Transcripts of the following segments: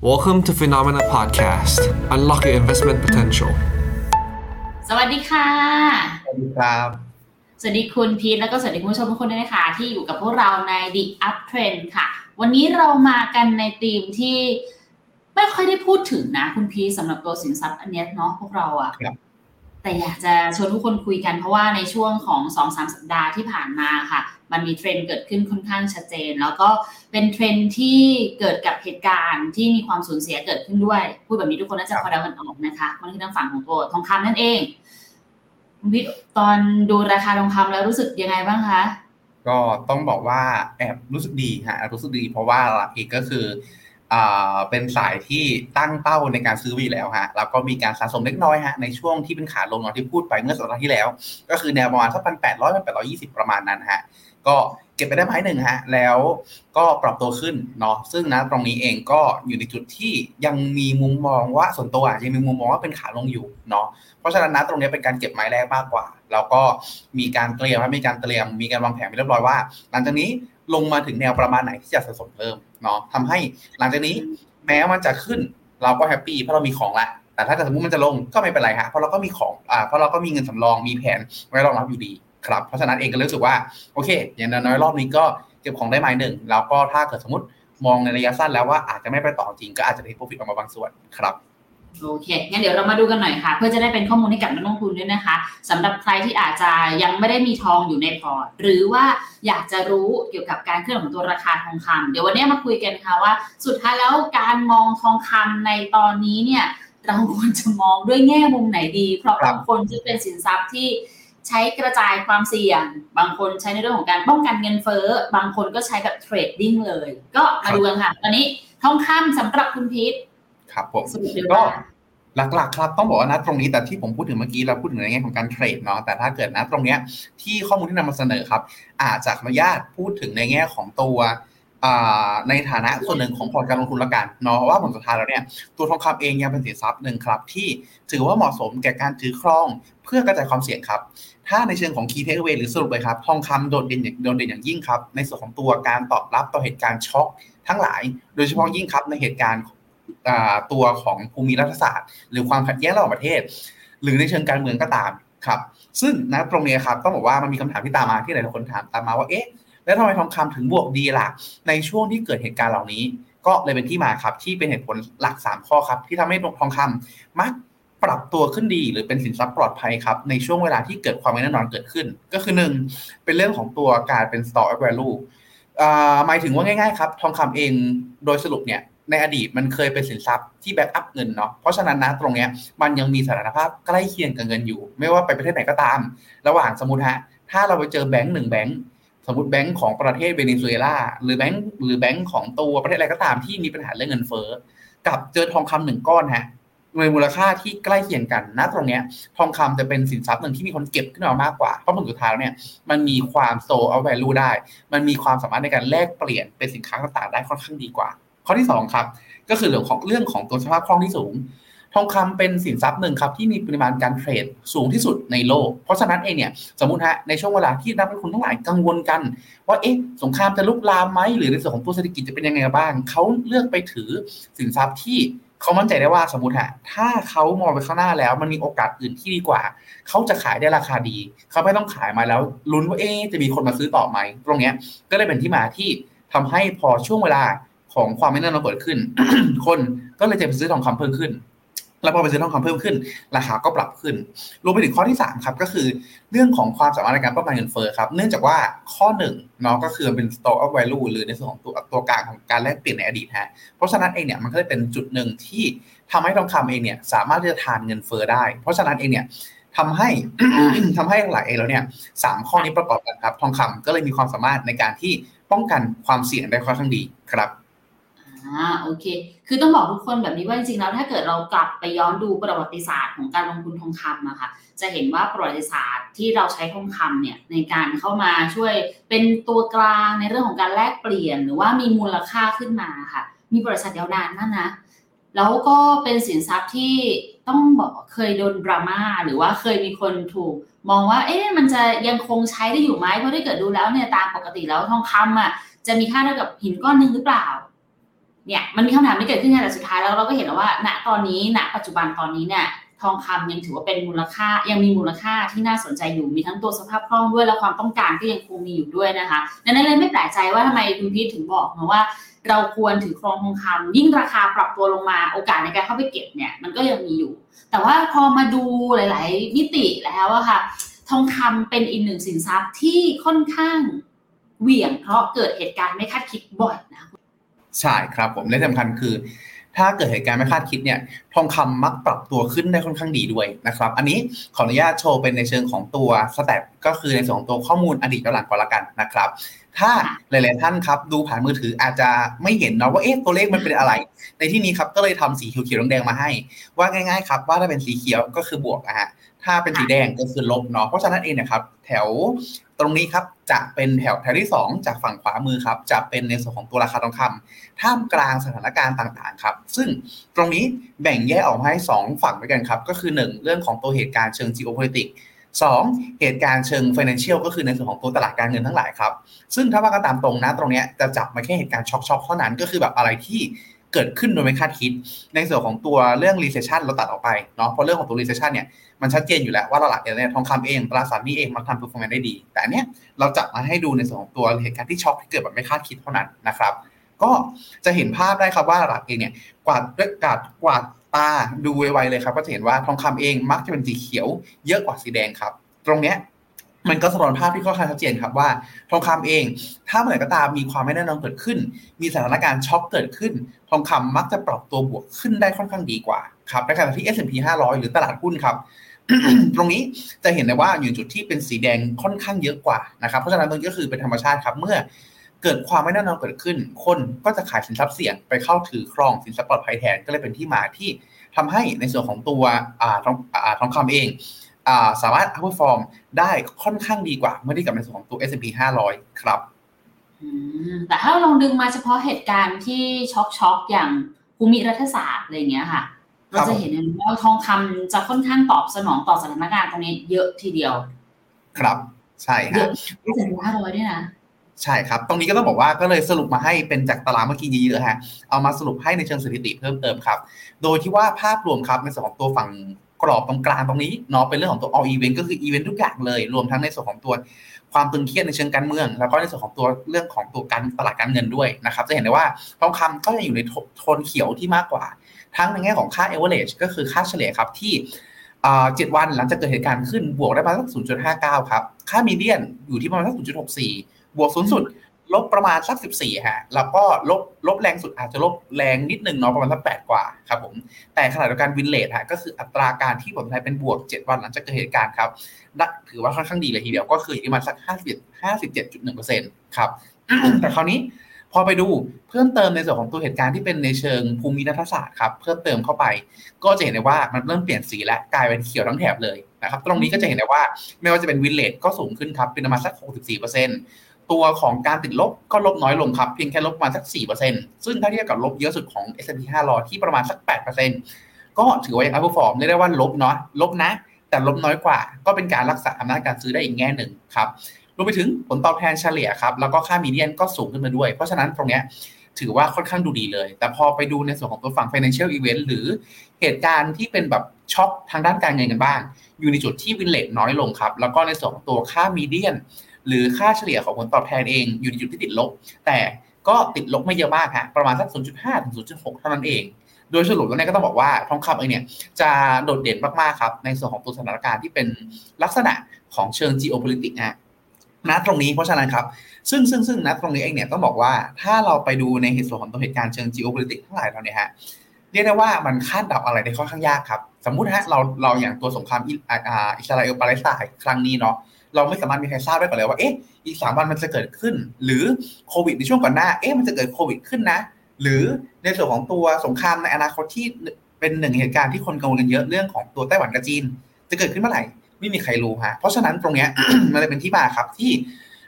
Welcome to Phenomena Podcast. Unlock your investment potential. สวัสดีค่ะ สวัสดีครับ สวัสดีคุณพีทแล้วก็สวัสดีคุณผู้ชมทุกคนด้วยนะคะ ที่อยู่กับพวกเราใน The Up Trend ค่ะ วันนี้เรามากันในธีมที่ไม่ค่อยได้พูดถึงนะคุณพีทสำหรับตัวสินทรัพย์อันเนี้ยเนาะพวกเราอะครับ แต่อยากจะชวนทุกคนคุยกันเพราะว่าในช่วงของ2-3สสัปดาห์ที่ผ่านมาค่ะ มันมีเทรนด์เกิดขึ้นค่อนข้างชัดเจน แล้วก็เป็นเทรนด์ที่เกิดกับเหตุการณ์ที่มีความสูญเสียเกิดขึ้นด้วย พูดแบบนี้ทุกคนน่าจะพอเดากันออกนะคะมันคือทางฝั่งของตัวทองคำนั่นเองคุณพีทตอนดูราคาทองคำแล้วรู้สึกยังไงบ้างคะก็ต้องบอกว่าแอบรู้สึกดีฮะรู้สึกดีเพราะว่าหลักอีกก็คือ เป็นสายที่ตั้งเป้าในการซื้อวีแล้วฮะแล้วก็มีการสะสมเล็กน้อยฮะในช่วงที่เป็นขาลงเนาะที่พูดไปเมื่อสัปดาห์ที่แล้ว ก็คือแนวประมาณสักพันแปดร้อยพันแปดร้อยี่สิบประมาณนั้นฮะก็เก็บไปได้ไม้หนึ่งฮะแล้วก็ปรับตัวขึ้นเนาะซึ่งณ ตรงนี้เองก็อยู่ในจุดที่ยังมีมุมมองว่าส่วนตัวยังมีมุมมองว่าเป็นขาลงอยู่เนาะเพราะฉะนั้นณ ตรงนี้เป็นการเก็บไม้แรกมากกว่า แล้วก็มีการเตรียมมีการเตรียมมีการวางแผนไปเรียบร้อยว่า หลังจากนี้ลงมาถึงแนวประมาณไหนที่จะสะสมเพิ่ม เนาะทำให้หลังจากนี้แม้มันจะขึ้นเราก็ happy เพราะเรามีของละ แต่ถ้าเกิดสมมติมันจะลงก็ไม่เป็นไรฮะเพราะเราก็มีของอ่าเพราะเราก็มีเงินสำรองมีแผนไว้รองรับอยู่ดีครับเพราะฉะนั้นเองก็รู้สึกว่าโอเค อย่างน้อยรอบนี้ก็เก็บของได้ไม้หนึ่งแล้วก็ถ้าเกิดสมมติมองในระยะสั้นแล้วว่าอาจจะไม่ไปต่อจริงก็อาจจะได้โปรฟิตออกมาบางส่วนครับ โอเค งั้นเดี๋ยวเรามาดูกันหน่อยค่ะ เพื่อจะได้เป็นข้อมูลให้กับนักลงทุนด้วยนะคะสำหรับใครที่อาจจะยังไม่ได้มีทองอยู่ในพอร์ต หรือว่าอยากจะรู้เกี่ยวกับการเคลื่อนของตัวราคาทองคำเดี๋ยววันนี้มาคุยกันค่ะว่า สุดท้ายแล้วการมองทองคำในตอนนี้เนี่ย เราควรจะมองด้วยแง่มุมไหนดี เพราะบบางคนจะเป็นสินทรัพย์ที่ใช้กระจายความเสี่ยง บางคนใช้ในเรื่องของการป้องกันเงินเฟ้อ บางคนก็ใช้แบบเทรดดิ้งเลย ก็มาดูกันค่ะ ตอนนี้ทองคำสำหรับคุณพีท ครับผมสรุปเลยก็ว่าหลักๆครับต้องบอกว่านะตรงนี้แต่ที่ผมพูดถึงเมื่อกี้เราพูดถึงในแง่ของการเทรดเนาะแต่ถ้าเกิดนะตรงเนี้ยที่ข้อมูลที่นำมาเสนอครับ อาจจะอนุญาตพูดถึงในแง่ของตัวอ่าในฐานะส่วนหนึ่งของพอร์ตการลงทุนละกันเนาะว่าผลสุดท้ายแล้วเนี่ยตัวทองคำเองยังเป็นสินทรัพย์หนึ่งครับ ที่ถือว่าเหมาะสมแก่การถือครองเพื่อกระจายความเสี่ยงครับ ถ้าในเชิงของ key takeaway หรือสรุปเลยครับ ทองคำโดดเด่นอย่างโดดเด่นอย่างยิ่งครับ ในส่วนของตัวการตอบรับต่อเหตุการณ์ช็อคทั้งหลาย โดยเฉพาะยิ่งครับในเหตุการณ์อ่า ตัวของภูมิรัฐศาสตร์ หรือความขัดแย้งระหว่างประเทศ หรือในเชิงการเมืองก็ตามครับซึ่งนะตรงนี้ครับต้องบอกว่ามันมีคำถามที่ตามมาที่หลายๆคนถามตามมาว่าเอ๊ะแล้วทำไมทองคำถึงบวกดีล่ะในช่วงที่เกิดเหตุการณ์เหล่านี้ ก็เลยเป็นที่มาครับที่เป็นเหตุผลหลัก 3 ข้อครับ ที่ทำให้ทองคำมักปรับตัวขึ้นดีหรือเป็นสินทรัพย์ปลอดภัยครับ ในช่วงเวลาที่เกิดความไม่แน่นอนเกิดขึ้น ก็คือหนึ่งเป็นเรื่องของตัวการเป็น store of value อ่าหมายถึงว่าง่ายๆครับ ทองคำเองโดยสรุปเนี่ย ในอดีตมันเคยเป็นสินทรัพย์ที่แบ็กอัพเงินเนาะเพราะฉะนั้นนะตรงเนี้ยมันยังมีสถานภาพใกล้เคียงกับเงินอยู่ ไม่ว่าไปประเทศไหนก็ตาม ระหว่างสมมติฮะถ้าเราไปเจอแบงก์หนึ่งแบงก์สมมติแบงก์ของประเทศเวเนซุเอลาหรือแบงก์หรือแบงก์ของตัวประเทศอะไรก็ตามที่มีปัญหาเรื่องเงินเฟ้อกับเจอทองคำหนึ่งก้อนฮะในมูลค่าที่ใกล้เคียงกันนะตรงเนี้ยทองคำจะเป็นสินทรัพย์หนึ่งที่มีคนเก็บขึ้นมามากกว่า เพราะผลสุดท้ายแล้วเนี่ยมันมีความโซเอาแวลูได้ มันมีความสามารถในการแลกเปลี่ยนเป็นสินค้าต่างๆได้ค่อนข้างดีกว่า ข้อที่สองครับก็คือเรื่องของเรื่องของตัวสภาพคล่องที่สูง ทองคำเป็นสินทรัพย์หนึ่งครับที่มีปริมาณการเทรดสูงที่สุดในโลก เพราะฉะนั้นเองเนี่ยสมมติฮะในช่วงเวลาที่นักลงทุนทั้งหลายกังวลกัน ว่าเอ๊ะสงครามจะลุกลามไหมหรือในส่วนของตัวเศรษฐกิจจะเป็นยังไงบ้างเขาเลือกไปถือสินทรัพย์ที่เขามั่นใจได้ว่าสมมติฮะถ้าเขามองไปข้างหน้าแล้วมันมีโอกาสอื่นที่ดีกว่า เขาจะขายได้ราคาดี เขาไม่ต้องขายมาแล้วลุ้นว่าเอ๊ะจะมีคนมาซื้อต่อไหมตรงเนี้ยก็เลยเป็นที่มาที่ทำให้พอช่วงเวลา ของความไม่แน่นอนเกิดขึ้น คนก็เลยจะไปซื้อทองคำเพิ่มขึ้น แล้วพอไปซื้อทองคำเพิ่มขึ้น ราคาก็ปรับขึ้น รวมไปถึงข้อที่3ครับก็คือ เรื่องของความสามารถในการป้องกันเงินเฟ้อครับ เนื่องจากว่าข้อหนึ่งเนาะก็คือเป็น store of value หรือในส่วนของตัวตัวกลางของการแลกเปลี่ยนในอดีตฮะ เพราะฉะนั้นเองเนี่ยมันก็เลยเป็นจุดหนึ่งที่ทำให้ทองคำเองเนี่ยสามารถที่จะทานเงินเฟ้อได้ เพราะฉะนั้นเองเนี่ยทำให้ทำให้หลายเองแล้วเนี่ยสามข้อนี้ประกอบกันครับ ทองคำก็เลยมีความสามารถในการที่ป้องกันความเสี่ยงได้ค่อนข้างดีครับ อ่าโอเค คือต้องบอกทุกคนแบบนี้ว่าจริงๆแล้วถ้าเกิดเรากลับไปย้อนดูประวัติศาสตร์ของการลงทุนทองคำอะค่ะ จะเห็นว่าประวัติศาสตร์ที่เราใช้ทองคำเนี่ยในการเข้ามาช่วยเป็นตัวกลางในเรื่องของการแลกเปลี่ยน หรือว่ามีมูลค่าขึ้นมาค่ะ มีบริษัทยาวนานมากนะแล้วก็เป็นสินทรัพย์ที่ต้องบอกเคยโดนดราม่าหรือว่าเคยมีคนถูก มองว่าเอ๊ะมันจะยังคงใช้ได้อยู่ไหมเพราะถ้าเกิดดูแล้วเนี่ยตามปกติแล้วทองคำอะจะมีค่าเท่ากับหินก้อนหนึ่งหรือเปล่า เนี่ยมันมีคำถามที่เกิดขึ้นแต่สุดท้ายแล้วเราก็เห็นแล้วว่าณตอนนี้ณปัจจุบันตอนนี้เนี่ยทองคำยังถือว่าเป็นมูลค่ายังมีมูลค่าที่น่าสนใจอยู่มีทั้งตัวสภาพคล่องด้วยและความต้องการก็ยังคงมีอยู่ด้วยนะคะดังนั้นเลยไม่แปลกใจว่าทำไมคุณพีทถึงบอกมาว่า เราควรถือครองทองคำยิ่งราคาปรับตัวลงมาโอกาสในการเข้าไปเก็บเนี่ยมันก็ยังมีอยู่ แต่ว่าพอมาดูหลาย ๆ มิติแล้วอะค่ะ ทองคำเป็นอีกหนึ่งสินทรัพย์ที่ค่อนข้างเหวี่ยงเพราะเกิดเหตุการณ์ไม่คาดคิดบ่อยนะ ใช่ครับผมและสำคัญคือ ถ้าเกิดเหตุการณ์ไม่คาดคิดเนี่ย ทองคำมักปรับตัวขึ้นได้ค่อนข้างดีด้วยนะครับ อันนี้ขออนุญาตโชว์เป็นในเชิงของตัวสแตทก็คือในส่วนของตัวข้อมูลอดีตย้อนหลังก่อนละกันนะครับ ถ้าหลาย ๆ ท่านครับดูผ่านมือถืออาจจะไม่เห็นเนาะว่าเอ๊ะตัวเลขมันเป็นอะไร ในที่นี้ครับก็เลยทำสีเขียวๆแดงๆมาให้ ว่าง่าย ๆ ครับว่าถ้าเป็นสีเขียวก็คือบวกอะฮะถ้าเป็นสีแดงก็คือลบเนาะเพราะฉะนั้นเองนะครับแถว ตรงนี้ครับจะเป็นแถวแถวที่ 2 จากฝั่งขวามือครับ จะเป็นในส่วนของตัวราคาทองคำท่ามกลางสถานการณ์ต่างๆครับ ซึ่งตรงนี้แบ่งแยกออกมาให้ 2 ฝั่งด้วยกันครับ ก็คือ 1 เรื่องของตัวเหตุการณ์เชิง geopolitics สองเหตุการณ์เชิง financial ก็คือในส่วนของตัวตลาดการเงินทั้งหลายครับ ซึ่งถ้าว่ากันตามตรงนะตรงนี้จะจับมาแค่เหตุการณ์ช็อกๆเท่านั้นก็คือแบบอะไรที่ เกิดขึ้นโดยไม่คาดคิด ในส่วนของตัวเรื่อง recession เราตัดออกไปเนาะเพราะเรื่องของตัว recession เนี่ยมันชัดเจนอยู่แล้วว่าตลาดเนี่ยทองคำเองตลาดสารหนี้เองมันทำ performance ได้ดี แต่เนี้ยเราจับมาให้ดูในส่วนของตัวเหตุการณ์ที่ช็อกที่เกิดแบบไม่คาดคิดเท่านั้นนะครับ ก็จะเห็นภาพได้ครับว่าตลาดเองเนี่ยกวาดด้วยกาดกวาดตาดูไวๆเลยครับก็จะเห็นว่าทองคำเองมักจะเป็นสีเขียวเยอะกว่าสีแดงครับ ตรงเนี้ย มันก็สะท้อนภาพที่ค่อนข้างชัดเจนครับว่าทองคำเอง ถ้าเมื่อไหร่ก็ตามมีความไม่แน่นอนเกิดขึ้น มีสถานการณ์ช็อคเกิดขึ้น ทองคำมักจะปรับตัวบวกขึ้นได้ค่อนข้างดีกว่าครับในขณะที่ S&P 500 หรือตลาดหุ้นครับตรงนี้จะเห็นได้ว่าอยู่จุดที่เป็นสีแดงค่อนข้างเยอะกว่านะครับเพราะฉะนั้นตรงนี้ก็คือเป็นธรรมชาติครับ เมื่อเกิดความไม่แน่นอนเกิดขึ้น คนก็จะขายสินทรัพย์เสี่ยงไปเข้าถือครองสินทรัพย์ปลอดภัยแทนก็เลยเป็นที่มาที่ทำให้ในส่วนของตัวอ่าทองอ่าทองคำเอง สามารถ outperform ได้ค่อนข้างดีกว่า เมื่อเทียบกับในส่วนของตัว S&P 500 ครับอืมแต่ถ้าเราลองดึงมาเฉพาะเหตุการณ์ที่ช็อกช็อกๆอย่างภูมิรัฐศาสตร์อะไรอย่างเงี้ยค่ะครัเราบจะเห็นเลยว่าทองคำจะค่อนข้างตอบสนองต่อสถานการณ์ตรงนี้เยอะทีเดียว ครับใช่เยฮะอะที่ถึงห้าร้อยด้วยนะใช่ครับ ตรงนี้ก็ต้องบอกว่าก็เลยสรุปมาให้เป็นจากตารางเมื่อกี้เยอะๆฮะ เอามาสรุปให้ในเชิงสถิติเพิ่มเติมครับ โดยที่ว่าภาพรวมครับในส่วนของตัวฝั่ง กรอบตรงกลางตรงนี้เนาะเป็นเรื่องของตัว all event ก็คืออีเวนต์ทุกอย่างเลย รวมทั้งในส่วนของตัวความตึงเครียดในเชิงการเมือง แล้วก็ในส่วนของตัวเรื่องของตัวการตลาดการเงินด้วยนะครับ จะเห็นได้ว่าทองคำก็ยังอยู่ในโทนเขียวที่มากกว่า ทั้งในแง่ของค่า average ก็คือค่าเฉลี่ยครับที่เจ็ดวันหลังจากเกิดเหตุการณ์ขึ้นบวกได้ประมาณสัก0.59 ครับ ค่า median อยู่ที่ประมาณสัก0.64 บวกสูงสุด ลบประมาณสัก14ฮะแล้วก็ลบลบแรงสุดอาจจะลบแรงนิดนึงเนาะประมาณสัก8กว่าครับผมแต่ขณะเดียวกันวินเลทฮะก็คืออัตราการที่ผลไทยเป็นบวก7วันหลังจากเกิดเหตุการณ์ครับนักถือว่าค่อนข้างดีเลยทีเดียวก็คืออยู่ที่ประมาณสัก51 57.1%ครับแต่คราวนี้พอไปดูเพิ่มเติมในส่วนของตัวเหตุการณ์ที่เป็นในเชิงภูมิรัฐศาสตร์ครับเพิ่มเติมเข้าไป ก็จะเห็นได้ว่ามันเริ่มเปลี่ยนสีและกลายเป็นเขียวทั้งแถบเลยนะครับตรงนี้ก็จะเห็นได้ว่าไม่ว่าจะเป็นวินเลทก็สูงขึ้นครับเป็นประมาณสัก 64% ตัวของการติดลบก็ลบน้อยลงครับเพียงแค่ลบประมาณสัก 4%ซึ่งถ้าเทียบกับลบเยอะสุดของ S&P 500 ที่ประมาณสัก 8%ก็ถือว่ายัง outperform เรียกได้ว่าลบเนาะลบนะ แต่ลบน้อยกว่า ก็เป็นการรักษาอำนาจการซื้อได้อีกแง่หนึ่งครับรวมไปถึงผลตอบแทนเฉลี่ยครับแล้วก็ค่ามีเดียนก็สูงขึ้นมาด้วย เพราะฉะนั้นตรงเนี้ยถือว่าค่อนข้างดูดีเลย แต่พอไปดูในส่วนของตัวฝั่ง financial event หรือเหตุการณ์ที่เป็นแบบช็อคทางด้านการเงินกันบ้าง อยู่ในจุดที่วินเลทน้อยลงครับ แล้วก็ในส่วนของตัวค่ามีเดียน หรือค่าเฉลี่ยของผลตอบแทนเองอยู่ในจุดที่ติดลบ แต่ก็ติดลบไม่เยอะมากฮะประมาณสัก 0.5 ถึง 0.6 เท่านั้นเอง โดยสรุปแล้วเนี่ยก็ต้องบอกว่าทองคำเองเนี่ยจะโดดเด่นมากๆครับ ในส่วนของตัวสถานการณ์ที่เป็นลักษณะของเชิง geopolitics นะณตรงนี้เพราะฉะนั้นครับ ซึ่งซึ่งซึ่งณตรงนี้เองเนี่ยต้องบอกว่าถ้าเราไปดูในเหตุส่วนของตัวเหตุการณ์เชิง geopolitics ทั้งหลายเราเนี่ยฮะเรียกได้ว่ามันคาดเดาอะไรได้ค่อนข้างยากครับ สมมุติฮะเราเราอย่างตัวสงครามอิอ่าอ่าอิสราเอลปาเลสไตน์ครั้งนี้เนาะ เราไม่สามารถมีใครทราบได้ก่อนเลยว่าเอ๊ะอีกสามวันมันจะเกิดขึ้น หรือโควิดในช่วงก่อนหน้าเอ๊ะมันจะเกิดโควิดขึ้นนะ หรือในส่วนของตัวสงครามในอนาคตที่เป็นหนึ่งเหตุการณ์ที่คนกังวลกันเยอะเรื่องของตัวไต้หวันกับจีน จะเกิดขึ้นเมื่อไหร่ไม่มีใครรู้ฮะเพราะฉะนั้นตรงเนี้ยมันเลยเป็นที่มาครับที่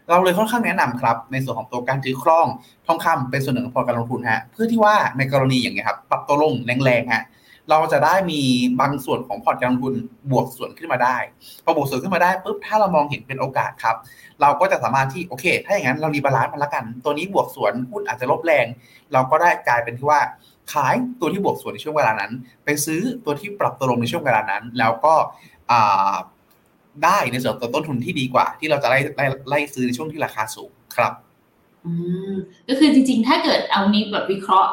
เราเลยค่อนข้างแนะนำครับ ในส่วนของตัวการถือครองทองคำเป็นส่วนหนึ่งของพอร์ตการลงทุนฮะเพื่อที่ว่าในกรณีอย่างเงี้ยครับปรับตัวลงแรงๆฮะ เราจะได้มีบางส่วนของพอร์ตการลงทุนบวกส่วนขึ้นมาได้ พอบวกส่วนขึ้นมาได้ปุ๊บถ้าเรามองเห็นเป็นโอกาสครับ เราก็จะสามารถที่โอเค ถ้าอย่างนั้นเรา rebalance มันละกัน ตัวนี้บวกสวนหุ้นอาจจะลบแรง เราก็ได้กลายเป็นที่ว่าขายตัวที่บวกสวนในช่วงเวลานั้น ไปซื้อตัวที่ปรับตัวลงในช่วงเวลานั้น แล้วก็ได้ในส่วนตัวต้นทุนที่ดีกว่า ที่เราจะไล่ไล่ไล่ซื้อในช่วงที่ราคาสูงครับอืมก็คือจริงๆ ถ้าเกิดเอานี้แบบวิเคราะห์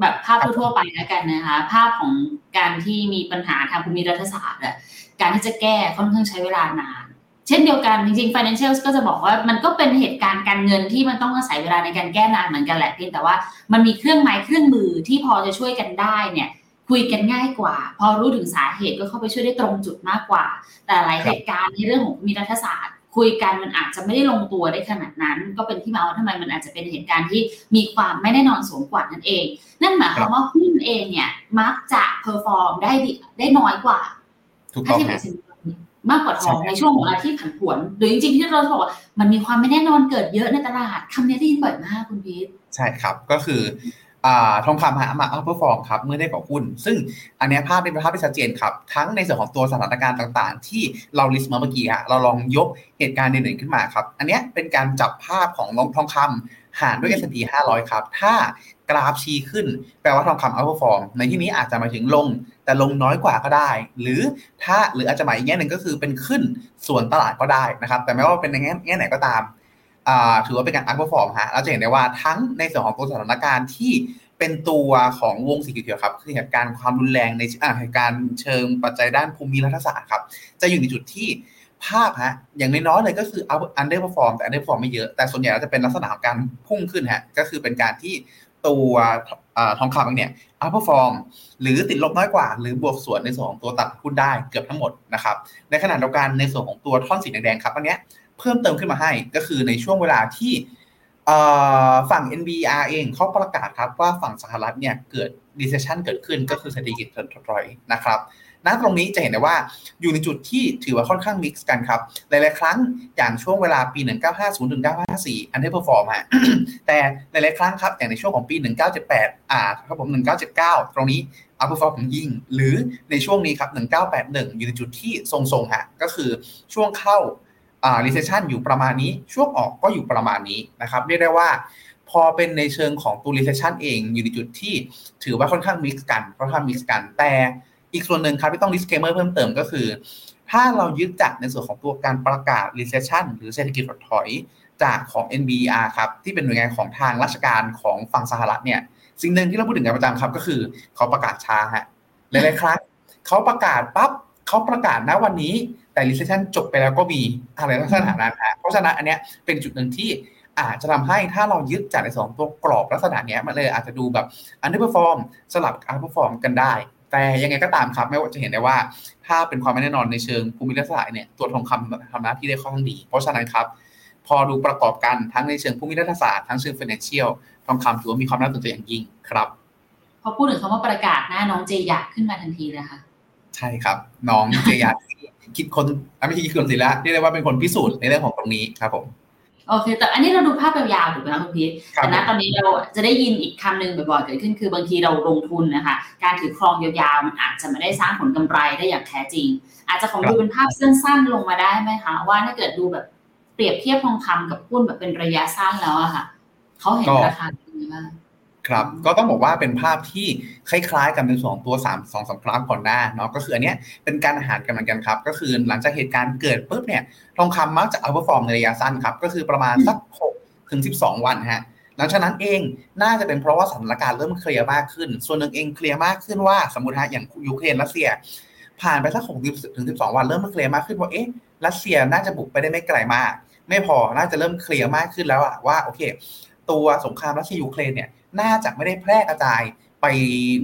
แบบภาพทั่วไปแล้วกันนะคะ ภาพของ การที่มีปัญหาทางภูมิรัฐศาสตร์อะการที่จะแก้ค่อนข้างใช้เวลานาน เช่นเดียวกันจริงๆ financials ก็จะบอกว่ามันก็เป็นเหตุการณ์การเงินที่มันต้องอาศัยเวลาในการแก้นานเหมือนกันแหละเพียงแต่ว่ามันมีเครื่องไม้เครื่องมือที่พอจะช่วยกันได้เนี่ยคุยกันง่ายกว่า พอรู้ถึงสาเหตุก็เข้าไปช่วยได้ตรงจุดมากกว่า แต่หลายเหตุการณ์ในเรื่องของภูมิรัฐศาสตร์ คุยกันมันอาจจะไม่ได้ลงตัวได้ขนาดนั้น ก็เป็นที่มาว่าทำไมมันอาจจะเป็นเหตุการณ์ที่มีความไม่แน่นอนสูงกว่านั่นเอง นั่นหมายความว่าหุ้นเองเนี่ยมักจะ perform ได้ได้น้อยกว่าถูกต้องถ้าเทียบกับมากกว่าทองในช่วงของเวลาที่ผันผวนหรือจริงๆที่เราบอกว่ามันมีความไม่แน่นอนเกิดเยอะในตลาดคำนี้ได้ยินบ่อยมากคุณพีทใช่ครับก็คือ ทองคำฮะมา outperform ครับเมื่อเทียบกับหุ้น ซึ่งอันนี้ภาพเป็นภาพที่ชัดเจนครับ ทั้งในส่วนของตัวสถานการณ์ต่างๆ ที่เรา list มาเมื่อกี้ฮะเราลองยกเหตุการณ์เด่นๆขึ้นมาครับ อันนี้เป็นการจับภาพของทองคำหารด้วย S&P 500 ครับ ถ้ากราฟชี้ขึ้น แปลว่าทองคำ outperform ในที่นี้อาจจะหมายถึงลง แต่ลงน้อยกว่าก็ได้ หรือถ้าหรืออาจจะหมายอีกแง่หนึ่งก็คือเป็นขึ้นสวนตลาดก็ได้นะครับ แต่ไม่ว่าเป็นในแง่ไหนก็ตาม ถือว่าเป็นการ outperform ฮะเราจะเห็นได้ว่าทั้งในส่วนของตัวสถานการณ์ที่เป็นตัวของวงสีเขียวครับคือเหตุการณ์ความรุนแรงในเหตุการณ์เชิงปัจจัยด้านภูมิรัฐศาสตร์ครับจะอยู่ในจุดที่ภาพฮะอย่างน้อยๆเลยก็คือ underperform แต่ underperform ไม่เยอะแต่ส่วนใหญ่จะเป็นลักษณะของการพุ่งขึ้นฮะก็คือเป็นการที่ตัวทองคำเองเนี่ย outperform หรือติดลบน้อยกว่า หรือบวกสวนในส่วนของตัวตลาดหุ้นได้เกือบทั้งหมดนะครับในขณะเดียวกันในส่วนของตัวท่อนสีแดงๆครับอันเนี้ย เพิ่มเติมขึ้นมาให้ ก็คือในช่วงเวลาที่ฝั่ง NBER เองเขาประกาศครับว่าฝั่งสหรัฐเนี่ยเกิด recession เกิดขึ้นก็คือเศรษฐกิจถดถอยนะครับณตรงนี้จะเห็นได้ว่าอยู่ในจุดที่ถือว่าค่อนข้าง mix กันครับ หลาย ๆ ครั้งอย่างช่วงเวลาปี 1950ถึง1954 underperform ฮะแต่หลาย ๆ ครั้งครับ อย่างในช่วงของปี 1978 อ่าครับผม 1979 ตรงนี้outperform ยิ่ง หรือในช่วงนี้ครับ 1981 อยู่ในจุดที่ทรง ๆ ฮะ ก็คือช่วงเข้า อ่า recession อยู่ประมาณนี้ ช่วงออกก็อยู่ประมาณนี้นะครับเรียกได้ว่าพอเป็นในเชิงของตัว recession เองอยู่ในจุดที่ถือว่าค่อนข้าง mix กันค่อนข้าง mix กันแต่อีกส่วนหนึ่งครับที่ต้อง disclaimer เพิ่มเติมก็คือ ถ้าเรายึดจากในส่วนของตัวการประกาศ recession หรือเศรษฐกิจถดถอยจากของ NBER ครับที่เป็นหน่วยงานของทางราชการของฝั่งสหรัฐเนี่ยสิ่งหนึ่งที่เราพูดถึงกันประจำครับก็คือเขาประกาศช้าฮะหลายๆครั้งเขาประกาศปั๊บเขาประกาศณวันนี้ แต่ recession จบไปแล้วก็มีอะไรลักษณะนั้นฮะเพราะฉะนั้นอันเนี้ยเป็นจุดหนึ่งที่อาจจะทำให้ถ้าเรายึดจากในสองตัวกรอบลักษณะเนี้ยมันเลยอาจจะดูแบบ underperform สลับ outperform กันได้ แต่ยังไงก็ตามครับ ไม่ว่าจะเห็นได้ว่า ถ้าเป็นความไม่แน่นอนในเชิงภูมิรัฐศาสตร์เนี่ยตัวทองคำทำหน้าที่ได้ค่อนข้างดี เพราะฉะนั้นครับ พอดูประกอบกันทั้งในเชิงภูมิรัฐศาสตร์ทั้งเชิง financial ทองคำถือว่ามีความน่าสนใจอย่างยิ่งครับพอพูดถึงคำว่าประกาศหน้าน้องเจอยากขึ้นมาทันทีเลยค่ะใช่ครับ น้องเจยา คิดคนไม่ใช่คิดคนสิละเรียกได้ว่าเป็นคนพิสูจน์ในเรื่องของตรงนี้ครับผมโอเค แต่อันนี้เราดูภาพยาวๆถูกไหมคะคุณพีทแต่ณตอนนี้เราจะได้ยินอีกคำหนึ่งบ่อยๆเกิดขึ้นคือบางทีเราลงทุนนะคะ การถือครองยาวๆมันอาจจะไม่ได้สร้างผลกำไรได้อย่างแท้จริง อาจจะขอดูเป็นภาพสั้นๆลงมาได้ไหมคะ ว่าถ้าเกิดดูแบบเปรียบเทียบทองคำกับหุ้นแบบเป็นระยะสั้นแล้วอะค่ะเขาเห็นราคาเป็นยังไงบ้าง ครับก็ต้องบอกว่าเป็นภาพที่คล้ายๆ กันในสองตัว3 2 3ครั้งก่อนหน้าเนาะก็คืออันเนี้ยเป็นการเอาหารกันเหมือนกันครับ ก็คือหลังจากเหตุการณ์เกิดปุ๊บเนี่ยทองคำมักจะ outperform ในระยะสั้นครับ ก็คือประมาณสัก6ถึง12 วันฮะหลังจากนั้นเองน่าจะเป็นเพราะว่าสถานการณ์เริ่มเคลียร์มากขึ้น ส่วนหนึ่งเองเคลียร์มากขึ้นว่าสมมติฮะอย่างยูเครนรัสเซีย ผ่านไปสัก6ถึง12 วันเริ่มเคลียร์มากขึ้นว่าเอ๊ะรัสเซียน่าจะบุกไปได้ไม่ไกลมาก ไม่พอน่าจะเริ่มเคลียร์มากขึ้นแล้วอะว่าโอเค ตัวสงครามรัสเซียยูเครนเนี่ย น่าจะไม่ได้แพร่กระจายไป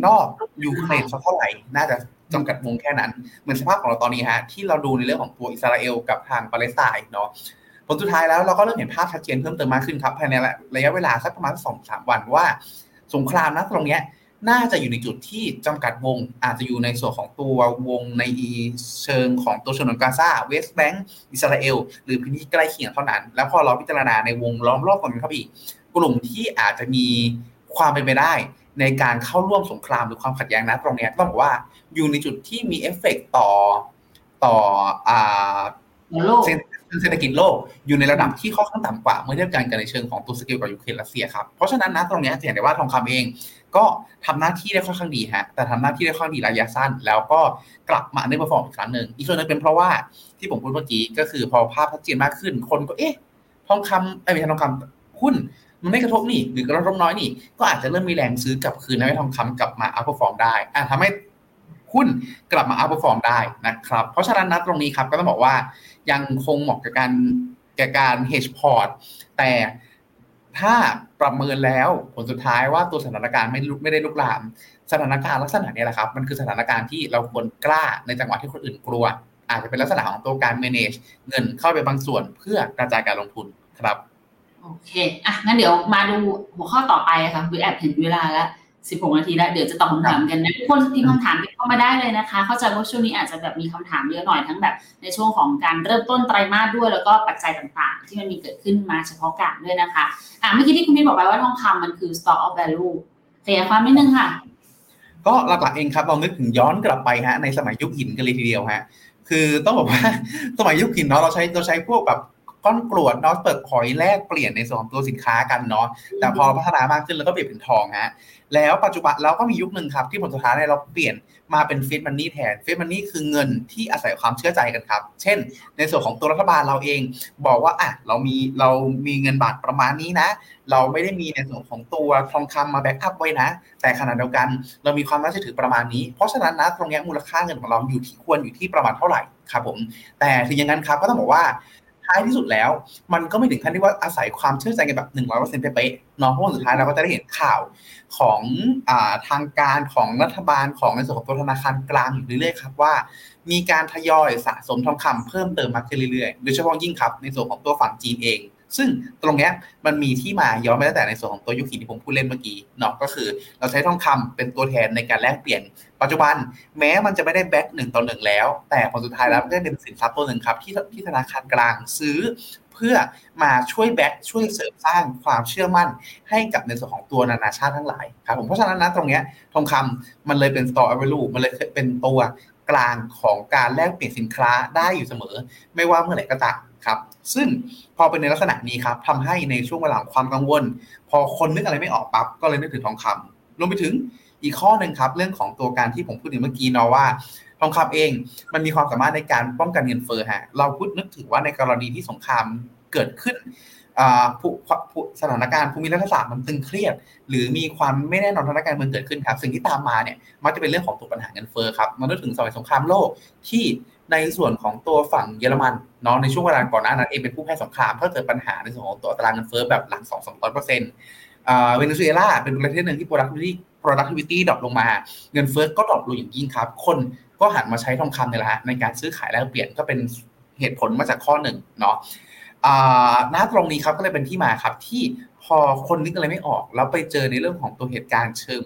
นอกยูเครนสักเท่าไหร่ น่าจะจำกัดวงแค่นั้น เหมือนสภาพของเราตอนนี้ฮะที่เราดูในเรื่องของตัวอิสราเอลกับทางปาเลสไตน์เนาะผลสุดท้ายแล้วเราก็เริ่มเห็นภาพชัดเจนเพิ่มเติมมากขึ้นครับภายในระยะเวลาสักประมาณสองสามวันว่า สงครามณ ตรงเนี้ยน่าจะอยู่ในจุดที่จำกัดวง อาจจะอยู่ในส่วนของตัววงในเชิงของตัวฉนวนกาซาเวสต์แบงก์อิสราเอลหรือพื้นที่ใกล้เคียงเท่านั้น แล้วพอเราพิจารณาในวงล้อมรอบตรงนี้ครับอีก กลุ่มที่อาจจะมีความเป็นไปได้ ในการเข้าร่วมสงครามหรือความขัดแย้งณ ตรงนี้ต้องบอกว่าอยู่ในจุดที่มีเอฟเฟกต่อต่ออ่าเศรษฐกิจโลกอยู่ในระดับที่ค่อนข้างต่ำกว่าเมื่อเทียบกันกันในเชิงของตัวสกิลกับยูเครนรัสเซียครับเพราะฉะนั้นณ ตรงนี้จะเห็นได้ว่าทองคำเองก็ทำหน้าที่ได้ค่อนข้างดีฮะแต่ทำหน้าที่ได้ค่อนข้างดีระยะสั้น แล้วก็กลับมา underperform อีกครั้งหนึ่งอีกส่วนนึงเป็นเพราะว่าที่ผมพูดเมื่อกี้ก็คือพอภาพชัดเจนมากขึ้น คนก็เอ๊ะทองคำไอ้ไม่ใช่ทองคำหุ้น มันไม่กระทบนี่ หรือกระทบน้อยนี่ ก็อาจจะเริ่มมีแรงซื้อกลับคืนให้ทองคำกลับมา outperform ได้อ่าทำให้หุ้นกลับมา outperform ได้นะครับ เพราะฉะนั้นณ ตรงนี้ครับก็ต้องบอกว่ายังคงเหมาะกับการแก่การ hedge port แต่ถ้าประเมินแล้วผลสุดท้ายว่าตัวสถานการณ์ไม่ไม่ได้ลุกลาม สถานการณ์ลักษณะนี้แหละครับ มันคือสถานการณ์ที่เราควรกล้าในจังหวะที่คนอื่นกลัว อาจจะเป็นลักษณะของตัวการ manage เงินเข้าไปบางส่วนเพื่อกระจายการลงทุนครับ โอเค อะ งั้นเดี๋ยวมาดูหัวข้อต่อไปค่ะวิแอบเห็นเวลาแล้ว16นาทีแล้ว เดี๋ยวจะตอบคำถามกันนะทุกคนที่คำถามเข้ามาได้เลยนะคะ เข้าใจว่าช่วงนี้อาจจะแบบมีคำถามเยอะหน่อยทั้งแบบ ในช่วงของการเริ่มต้นไตรมาสด้วย แล้วก็ปัจจัยต่างๆ ที่มันมีเกิดขึ้นมาเฉพาะการด้วยนะคะ อะ เมื่อกี้ที่คุณพี่บอกไปว่าทองคำมันคือ store of value ขยายความนิดนึงค่ะ ก็หลักๆเองครับเรานึกถึงย้อนกลับไปฮะในสมัยยุคหินกันเลยทีเดียวฮะคือต้องบอกว่าสมัยยุคหินเนาะเราใช้เราใช้พวกแบบ ก้อนกรวดเนาะเปิดพอยแลกเปลี่ยนในส่วนของตัวสินค้ากันเนาะแต่พอพัฒนามากขึ้นแล้วก็เปลี่ยนเป็นทองฮะแล้วปัจจุบันเราก็มียุคหนึ่งครับที่ผลสุดท้ายเราเปลี่ยนมาเป็นฟิตมันนี่แทนฟิตมันนี่คือเงินที่อาศัยความเชื่อใจกันครับ เช่น ในส่วนของตัวรัฐบาลเราเอง บอกว่าอะเรามีเรามีเงินบาทประมาณนี้นะ เราไม่ได้มีในส่วนของตัวทองคำมาแบ็กอัพไว้นะ แต่ขณะเดียวกัน เรามีความน่าเชื่อถือประมาณนี้ เพราะฉะนั้นนะตรงนี้มูลค่าเงินของเราอยู่ที่ควรอยู่ที่ประมาณเท่าไหร่ครับผม แต่ถึงอย่างนั้นครับก็ต้องบอกว่า ท้ายที่สุดแล้ว มันก็ไม่ถึงขั้นที่ว่าอาศัยความเชื่อใจกันแบบหนึ่งร้อยเปอร์เซ็นต์เป๊ะๆเนาะเพราะสุดท้ายเราก็จะได้เห็นข่าวของอทางการของรัฐบาลของในส่วนของตัวธนาคารกลางอยู่เรื่อยๆครับว่า มีการทยอยสะสมทองคำเพิ่มเติมมากขึ้นเรื่อยๆโดยเฉพาะยิ่งครับในส่วนของตัวฝั่งจีนเอง ซึ่งตรงนี้มันมีที่มาย้อนไปตั้งแต่ในส่วนของตัวยุคหินที่ผมพูดเล่นเมื่อกี้เนาะก็คือ เราใช้ทองคำเป็นตัวแทนในการแลกเปลี่ยน ปัจจุบันแม้มันจะไม่ได้แบ็กหนึ่งต่อหนึ่งแล้ว แต่ผลสุดท้ายแล้วก็เป็นสินทรัพย์ตัวหนึ่งครับที่ที่ธนาคารกลางซื้อเพื่อมาช่วยแบ็กช่วยเสริมสร้างความเชื่อมั่นให้กับในส่วนของตัวนานาชาติทั้งหลายครับผมเพราะฉะนั้นนะตรงนี้ทองคำมันเลยเป็น store value มันเลยเป็นตัวกลางของการแลกเปลี่ยนสินค้าได้อยู่เสมอ ไม่ว่าเมื่อไหร่ก็ตาม ครับซึ่งพอเป็นในลักษณะนี้ครับทำให้ในช่วงเวลาความกังวล พอคนนึกอะไรไม่ออกปั๊บก็เลยนึกถึงทองคำรวมไปถึงอีกข้อหนึ่งครับเรื่องของตัวการที่ผมพูดถึงเมื่อกี้เนาะว่าทองคำเองมันมีความสามารถในการป้องกันเงินเฟ้อฮะเราพูดนึกถึงว่าในกรณีที่สงครามเกิดขึ้นสถานการณ์ภูมิรัฐศาสตร์มันตึงเครียด หรือมีความไม่แน่นอนทางการเมืองเกิดขึ้นครับ สิ่งที่ตามมาเนี่ยมักจะเป็นเรื่องของตัวปัญหาเงินเฟ้อครับมันนึกถึงสมัยสงครามโลกที่ ในส่วนของตัวฝั่งเยอรมันเนาะในช่วงเวลาก่อนหน้านั้นเองเป็นผู้แพ้สงครามก็เกิดปัญหาในส่วนของตัวตารางเงินเฟ้อแบบหลังสองสามร้อยเปอร์เซ็นต์เวเนซุเอลาเป็นประเทศหนึ่งที่ productivity productivity drop ลงมา เงินเฟ้อก็ดรอปลงอย่างยิ่งครับ คนก็หันมาใช้ทองคำนี่แหละในการซื้อขายแลกเปลี่ยนก็เป็นเหตุผลมาจากข้อหนึ่งเนาะณตรงนี้ครับก็เลยเป็นที่มาครับที่ พอคนนึกอะไรไม่ออก แล้วไปเจอในเรื่องของตัวเหตุการณ์เชิง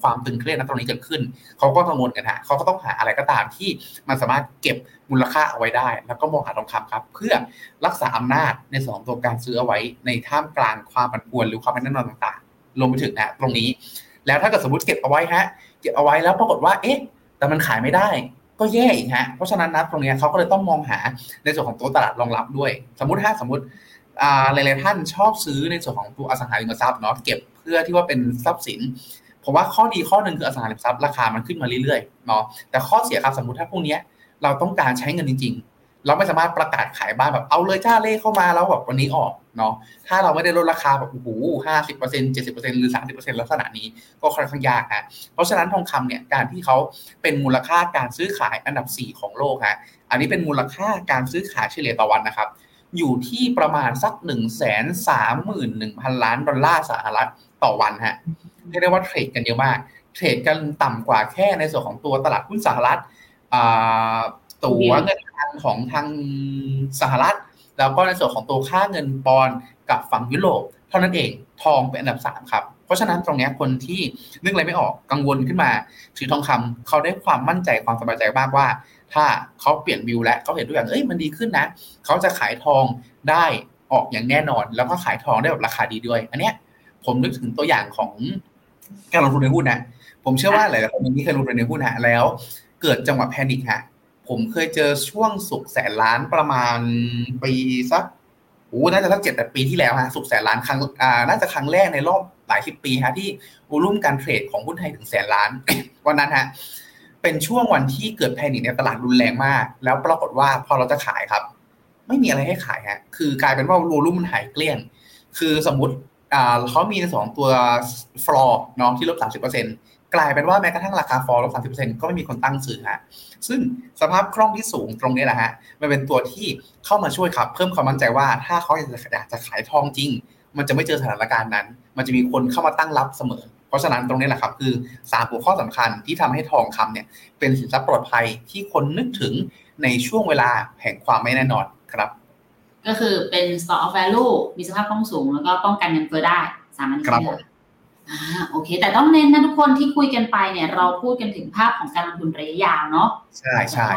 ความตึงเครียดณตรงนี้เกิดขึ้น เขาก็กังวลกันฮะเขาก็ต้องหาอะไรก็ตามที่มันสามารถเก็บมูลค่าเอาไว้ได้ แล้วก็มองหาทองคำครับ เพื่อรักษาอำนาจในส่วนของตัวการซื้อเอาไว้ ในท่ามกลางความผันผวนหรือความไม่แน่นอนต่างๆลงไปถึงนะตรงนี้ แล้วถ้าเกิดสมมติเก็บเอาไว้ฮะเก็บเอาไว้แล้วปรากฏว่าเอ๊ะ แต่มันขายไม่ได้ก็แย่อีกฮะเพราะฉะนั้นนะตรงนี้เขาก็เลยต้องมองหาในส่วนของตัวตลาดรองรับด้วย สมมติถ้าสมมติ หลายๆท่านชอบซื้อในส่วนของตัวอสังหาริมทรัพย์เนาะเก็บเพื่อที่ว่าเป็นทรัพย์สินผมว่าข้อดีข้อหนึ่งคืออสังหาริมทรัพย์ราคามันขึ้นมาเรื่อยๆเนาะแต่ข้อเสียครับสมมติถ้าพวกนี้เราต้องการใช้เงินจริง ๆ เราไม่สามารถประกาศขายบ้านแบบเอาเลยจ้าเล่เข้ามาแล้วแบบวันนี้ออกเนาะถ้าเราไม่ได้ลดราคาแบบโอ้โหห้าสิบเปอร์เซ็นต์เจ็ดสิบเปอร์เซ็นต์หรือสามสิบเปอร์เซ็นต์ลักษณะนี้ก็ค่อนข้างยากฮะเพราะฉะนั้นทองคำเนี่ยการที่เขาเป็นมูลค่าการซื้อขายอันดับสี่ของโลกฮะอันนี้เป็นมูลค่าการซื้อขายเฉลี่ยต่อวันนะครับ อยู่ที่ประมาณสักหนึ่งแสนสามหมื่นหนึ่งพันล้านดอลลาร์สหรัฐต่อวันฮะเรียกได้ว่าเทรดกันเยอะมาก เทรดกันต่ำกว่าแค่ในส่วนของตัวตลาดหุ้นสหรัฐตัวเงินของทางสหรัฐ แล้วก็ในส่วนของตัวค่าเงินปอนกับฝั่งยุโรปเท่านั้นเองทองเป็นอันดับสามครับ เพราะฉะนั้นตรงนี้คนที่นึกอะไรไม่ออกกังวลขึ้นมาถือทองคำเขาได้ความมั่นใจความสบายใจบ้างว่า ถ้าเขาเปลี่ยนวิวและเขาเห็นด้วยอย่างเอ้ยมันดีขึ้นนะเขาจะขายทองได้ออกอย่างแน่นอน แล้วก็ขายทองได้แบบราคาดีด้วย อันเนี้ย ผมนึกถึงตัวอย่างของการลงทุนในหุ้นนะผมเชื่อว่าหลายๆคนนี้เคยลงทุนในหุ้นฮะแล้ว เกิดจังหวะแพนิคฮะผมเคยเจอช่วงสุกแสนล้านประมาณปีสักโอ้น่าจะสักเจ็ดแปดปีที่แล้วฮะสุกแสนล้านครั้งอ่าน่าจะครั้งแรกในรอบหลายสิบปีฮะที่วอลุ่มการเทรดของหุ้นไทยถึงแสนล้าน วันนั้นฮะ เป็นช่วงวันที่เกิดแพนิคในตลาดรุนแรงมาก แล้วปรากฏว่าพอเราจะขายครับ ไม่มีอะไรให้ขายฮะคือกลายเป็นว่าวอลุ่มมันหายเกลี้ยง คือสมมติอ่าเขามีสองตัวฟลอร์เนาะที่ลบสามสิบเปอร์เซ็นกลายเป็นว่าแม้กระทั่งราคาฟอร์ลบสามสิบเปอร์เซ็นก็ไม่มีคนตั้งซื้อฮะซึ่งสภาพคล่องที่สูงตรงนี้แหละฮะมันเป็นตัวที่เข้ามาช่วยครับ เพิ่มความมั่นใจว่าถ้าเขาอยากจะอยากจะขายทองจริง มันจะไม่เจอสถานการณ์นั้น มันจะมีคนเข้ามาตั้งรับเสมอ เพราะฉะนั้นตรงนี้แหละครับคือสามหัวข้อสำคัญที่ทำให้ทองคำเนี่ยเป็นสินทรัพย์ปลอดภัยที่คนนึกถึงในช่วงเวลาแห่งความไม่แน่นอนครับ ก็คือเป็น store of value มีสภาพคล่องสูง แล้วก็ป้องกันเงินเฟ้อได้สามอันนี้ครับใช่ไหมอ่าโอเค แต่ต้องเน้นนะทุกคนที่คุยกันไปเนี่ย เราพูดกันถึงภาพของการลงทุนระยะยาวเนาะใช่ใช่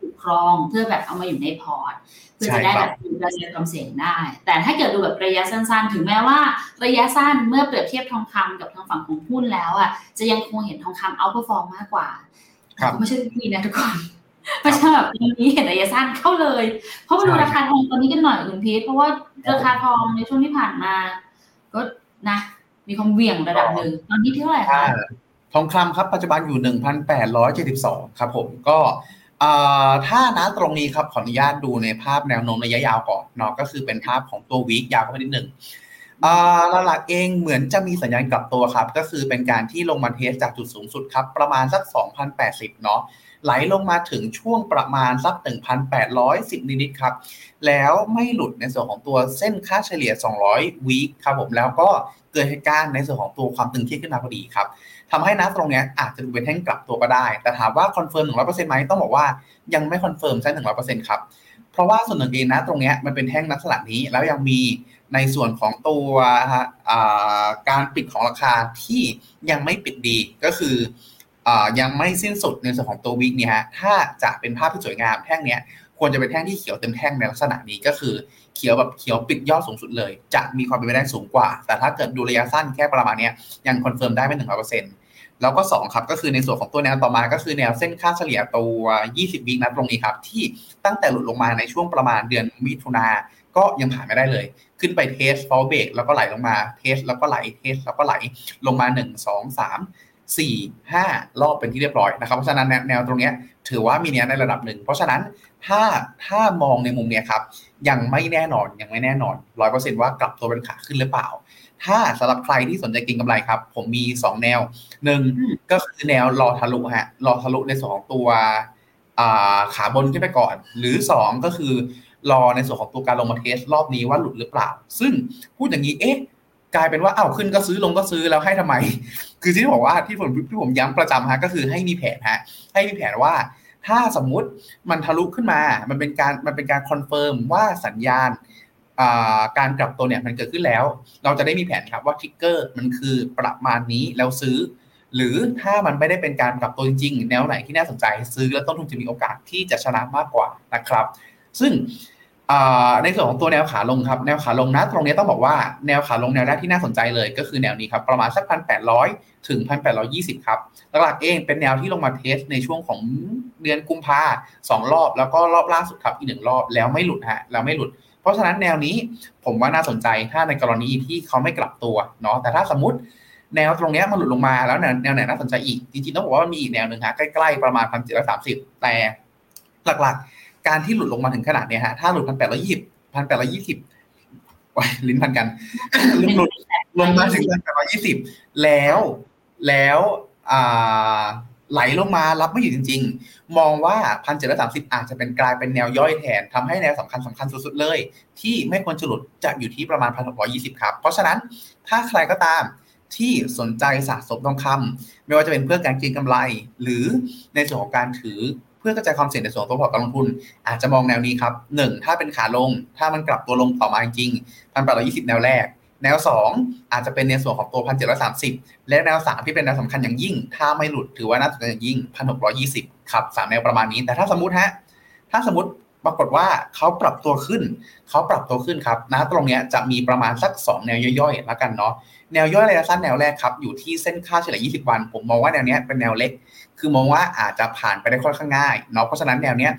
ถือครองเพื่อแบบเอามาอยู่ในพอร์ตเพื่อจะได้ใช่ครัแบบบดูกระจายความเสี่ยงได้ แต่ถ้าเกิดดูแบบระยะสั้นๆ ถึงแม้ว่า ระยะสั้นเมื่อเปรียบเทียบทองคำกับทางฝั่งของหุ้นแล้วอะจะยังคงเห็นทองคำ outperform มากกว่าครับไม่ใช่ทุกทีนะทุกคนไม่ใช่แบบทีนี้เห็นระยะสั้นเข้าเลย เพราะมาดูใช่ราคาทองตอนนี้กันหน่อยคุณพีทเพราะว่าราคาทองในช่วงที่ผ่านมา ก็นะ มีความเหวี่ยงระดับหนึ่งตอนนี้เท่าไหร่คะทองคำครับปัจจุบันอยู่ 1,872 ครับผมก็เอ่อ ถ้านะตรงนี้ครับขออนุญาตดูในภาพแนวโน้มระยะยาวก่อนเนาะก็คือเป็นภาพของตัววีคยาวเข้าไปนิดหนึ่งหลักๆเองเหมือนจะมีสัญญาณกลับตัวครับ ก็คือเป็นการที่ลงมาเทสจากจุดสูงสุดครับ ประมาณสัก 2,080 เนาะไหลลงมาถึงช่วงประมาณสัก 1,810 นิดๆครับ แล้วไม่หลุดในส่วนของตัวเส้นค่าเฉลี่ย 200 week ครับผมแล้วก็เกิดเหตุการณ์ในส่วนของตัวความตึงเครียดขึ้นมาพอดีครับ ทำให้นะตรงเนี้ยอาจจะดูเป็นแท่งกลับตัวก็ได้ แต่ถามว่า confirm หนึ่งร้อยเปอร์เซ็นต์ไหมต้องบอกว่ายังไม่ confirm ใช่หนึ่งร้อยเปอร์เซ็นต์ครับ เพราะว่าส่วนหนึ่งเองนะตรงเนี้ยมันเป็นแท่งลักษณะนี้แล้วยังมีในส่วนของตัวการปิดของราคาที่ยังไม่ปิดดีก็คืออยังไม่สิ้นสุดในส่วนของตัว week เนี่ยฮะถ้าจะเป็นภาพที่สวยงามแท่งเนี้ยควรจะเป็นแท่งที่เขียวเต็มแท่งในลักษณะนี้ก็คือเขียวแบบเขียวปิดยอดสูงสุดเลย จะมีความเป็นไปได้สูงกว่า แต่ถ้าเกิดดูระยะสั้นแค่ประมาณนี้ยยัง confirm ได้ไม่ถึงร้อยเปอร์เซ็นต์ แล้วก็2ครับก็คือในส่วนของตัวแนวต่อมาก็คือแนวเส้นค่าเฉลี่ยตัว 20 week ณตรงนี้ครับ ที่ตั้งแต่หลุดลงมาในช่วงประมาณเดือนมิถุนาก็ยังผ่านไม่ได้เลย ขึ้นไป test false break แล้วก็ไหลลงมา test แล้วก็ไหล test แล้วก็ไหลลงมา 1 2 3 4 5 รอบเป็นที่เรียบร้อยนะครับ เพราะฉะนั้นแนวตรงนี้ถือว่ามีเนี้ยในระดับหนึ่ง เพราะฉะนั้นถ้าถ้ามองในมุมเนี้ยครับ ยังไม่แน่นอนยังไม่แน่นอนร้อยเปอร์เซ็นต์ว่ากลับตัวเป็นขาขึ้นหรือเปล่า ถ้าสำหรับใครที่สนใจเกินกำไรครับ ผมมี 2 แนวหนึ่งอืมก็คือแนวรอทะลุฮะรอทะลุในส่วนของตัวอ่าขาบนขึ้นไปก่อน หรือ 2 ก็คือรอในส่วนของตัวการลงมาเทสรอบนี้ว่าหลุดหรือเปล่า ซึ่งพูดอย่างนี้เอ๊ะกลายเป็นว่าอ้าวขึ้นก็ซื้อลงก็ซื้อแล้วให้ทำไม คือที่บอกว่าที่ผมที่ผมย้ำประจำฮะก็คือให้มีแผนฮะให้มีแผนว่า ถ้าสมมุติมันทะลุขึ้นมา มันเป็นการมันเป็นการ confirm ว่าสัญญาณอ่า การกลับตัวเนี่ยมันเกิดขึ้นแล้ว เราจะได้มีแผนครับว่า trigger มันคือประมาณนี้แล้วซื้อ หรือถ้ามันไม่ได้เป็นการกลับตัวจริงๆแนวไหนที่น่าสนใจซื้อแล้วต้นทุนจะมีโอกาสที่จะชนะมากกว่านะครับ ซึ่งในส่วนของตัวแนวขาลงครับแนวขาลงนะตรงนี้ต้องบอกว่าแนวขาลงแนวแรกที่น่าสนใจเลย ก็คือแนวนี้ครับประมาณสักพันแปดร้อยถึงพันแปดร้อยี่สิบครับหลักๆเองเป็นแนวที่ลงมาเทสในช่วงของเดือนกุมภาสองรอบแล้วก็รอบล่าสุดครับอีกหนึ่งรอบแล้วไม่หลุดฮะแล้วไม่หลุด เพราะฉะนั้นแนวนี้ผมว่าน่าสนใจถ้าในกรณีที่เขาไม่กลับตัวเนาะแต่ถ้าสมมติแนวตรงเนี้ยมันหลุดลงมาแล้วแนวแนวไหนน่าสนใจอีก จริงๆต้องบอกว่ามันมีอีกแนวหนึ่งฮะใกล้ๆประมาณพันเจ็ดร้อยสามสิบแต่หลักๆ การที่หลุดลงมาถึงขนาดเนี้ยฮะถ้าหลุดพันแปดร้อยยี่สิบพันแปดร้อยยี่สิบลิ้นพันกันหลุดลงมาถึงพันแปดร้อยยี่สิบแล้วแล้วอ่า ไหลลงมารับไม่อยู่จริง ๆ มองว่าพันเจ็ดร้อยสามสิบอาจจะเป็นกลายเป็นแนวย่อยแทนทำให้แนวสำคัญสำคัญสุดๆเลย ที่ไม่ควรจะหลุดจะอยู่ที่ประมาณพันหกร้อยี่สิบครับ เพราะฉะนั้นถ้าใครก็ตามที่สนใจสะสมทองคำไม่ว่าจะเป็นเพื่อการเก็งกำไร หรือในส่วนของการถือเพื่อกระจายความเสี่ยงในส่วนของตัวพอร์ตการลงทุน อาจจะมองแนวนี้ครับหนึ่งถ้าเป็นขาลง ถ้ามันกลับตัวลงต่อมาจริงพันแปดร้อยี่สิบแนวแรก แนว 2 อาจจะเป็นในส่วนของตัวพันเจ็ดร้อยสามสิบและแนว 3 ที่เป็นแนวสำคัญอย่างยิ่ง ถ้าไม่หลุดถือว่าน่าสนใจอย่างยิ่งพันหกร้อยี่สิบครับสามแนวประมาณนี้ แต่ถ้าสมมติฮะถ้าสมมติปรากฏว่าเขาปรับตัวขึ้น เขาปรับตัวขึ้นครับนะตรงเนี้ยจะมีประมาณสัก 2 แนวย่อยๆแล้วกันเนาะแนวย่อยระยะสั้นแนวแรกครับ อยู่ที่เส้นค่าเฉลี่ย 20 วัน ผมมองว่าแนวเนี้ยเป็นแนวเล็ก คือมองว่าอาจจะผ่านไปได้ค่อนข้างง่ายเนาะเพราะฉะนั้นแนวเนี้ย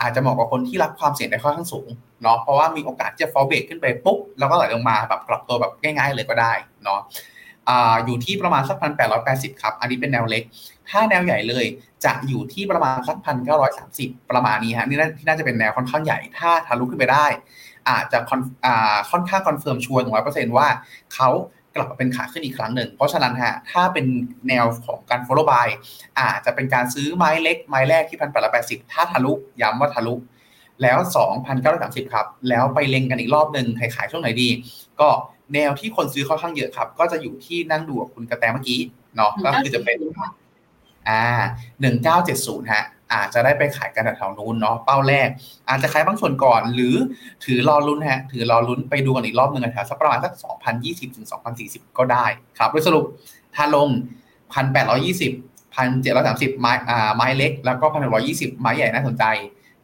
อาจจะเหมาะกับคนที่รับความเสี่ยงได้ค่อนข้างสูง เนาะเพราะว่ามีโอกาสจะฟอลเบรกขึ้นไปปุ๊บแล้วก็ไหลลงมาแบบปรับตัวแบบง่ายๆเลยก็ได้เนาะอยู่ที่ประมาณสักพันแปดร้อยแปดสิบครับ อันนี้เป็นแนวเล็ก ถ้าแนวใหญ่เลยจะอยู่ที่ประมาณสักพันเก้าร้อยสามสิบประมาณนี้ฮะนี่ที่น่าจะเป็นแนวค่อนข้างใหญ่ ถ้าทะลุขึ้นไปได้ อาจจะค่อนข้าง confirm ชัวร์ร้อยเปอร์เซ็นต์ว่าเขากลับมาเป็นขาขึ้นอีกครั้งหนึ่ง เพราะฉะนั้นฮะ ถ้าเป็นแนวของการ follow buy อาจจะเป็นการซื้อไม้เล็กไม้แรกที่พันแปดร้อยแปดสิบถ้าทะลุ ย้ำว่าทะลุ แล้วสองพันเก้าร้อยสามสิบครับ แล้วไปเล็งกันอีกรอบหนึ่งขายขายช่วงไหนดี ก็แนวที่คนซื้อค่อนข้างเยอะครับ ก็จะอยู่ที่นั่งดูกับคุณกระแตเมื่อกี้เนาะก็คือจะเป็นอ่าหนึ่งเก้าเจ็ดศูนย์ฮะอาจจะได้ไปขายกันแถวนู้นเนาะเป้าแรก อาจจะขายบางส่วนก่อน หรือถือรอลุ้นฮะ ถือรอลุ้นไปดูกันอีกรอบหนึ่งแถวสักประมาณสักสองพันยี่สิบถึงสองพันสี่สิบก็ได้ครับโดยสรุปถ้าลงพันแปดร้อยี่สิบพันเจ็ดร้อยสามสิบไม้อ่าไม้เล็ก แล้วก็พันหกร้อยี่สิบไม้ใหญ่น่าสนใจ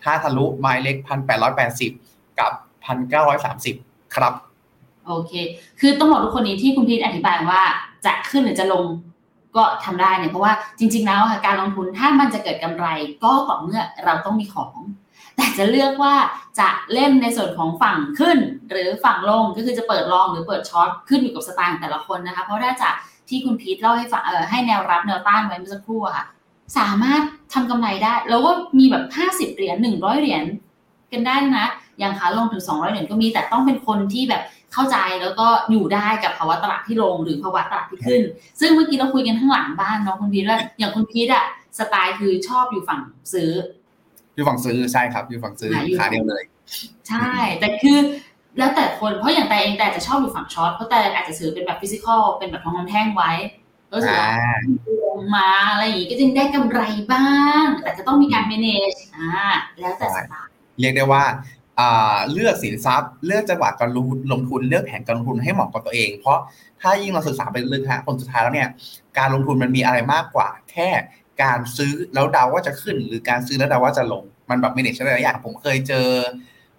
ถ้าทะลุไม้เล็กพันแปดร้อยแปดสิบกับพันเก้าร้อยสามสิบครับ โอเค คือต้องบอกทุกคนนี้ที่คุณพีทอธิบายว่าจะขึ้นหรือจะลงก็ทำได้เนี่ยเพราะว่าจริง ๆ แล้วการลงทุนถ้ามันจะเกิดกำไรก็ต่อเมื่อเราต้องมีของ แต่จะเลือกว่าจะเล่นในส่วนของฝั่งขึ้น หรือฝั่งลงก็คือจะเปิดลองหรือเปิดช็อตขึ้นอยู่กับสไตล์ของแต่ละคนนะคะ เพราะถ้าจากที่คุณพีทเล่าให้ฟังเออให้แนวรับแนวต้านไว้เมื่อสักครู่ค่ะ สามารถทำกำไรได้ แล้วก็มีแบบ 50 เหรียญ100 เหรียญกันได้นะ อย่างขาลงถึง 200 เหรียญก็มีแต่ต้องเป็นคนที่แบบเข้าใจแล้วก็อยู่ได้กับภาวะตลาดที่ลงหรือภาวะตลาดที่ขึ้น ซึ่งเมื่อกี้เราคุยกันข้างหลังบ้านเนาะคุณพีทว่าอย่างคุณพีทอะสไตล์คือชอบอยู่ฝั่งซื้อ อยู่ฝั่งซื้อใช่ครับ อยู่ฝั่งซื้อขาเดียวเลย ใช่ แต่คือแล้วแต่คนเพราะอย่างแต่เองแต่จะชอบอยู่ฝั่งช็อตเพราะแต่อาจจะซื้อเป็นแบบฟิสิกอลเป็นแบบทองคำแท่งไว้ก็ถือว่าล งมาอะไรอย่างงี้ก็จึงได้กำไรบ้าง แต่จะต้องมีการ manage อ่าแล้วแต่สไตล์เรียกได้ว่าเลือกสินทรัพย์ เลือกจังหวะการลงทุนเลือกแผนการลงทุนให้เหมาะกับตัวเอง เพราะถ้ายิ่งเราศึกษาไปลึกฮะผลสุดท้ายแล้วเนี่ย การลงทุนมันมีอะไรมากกว่า แค่การซื้อแล้วเดาว่าจะขึ้น หรือการซื้อแล้วเดาว่าจะลง มันแบบไม่เน็ตหลายอย่างผมเคยเจอ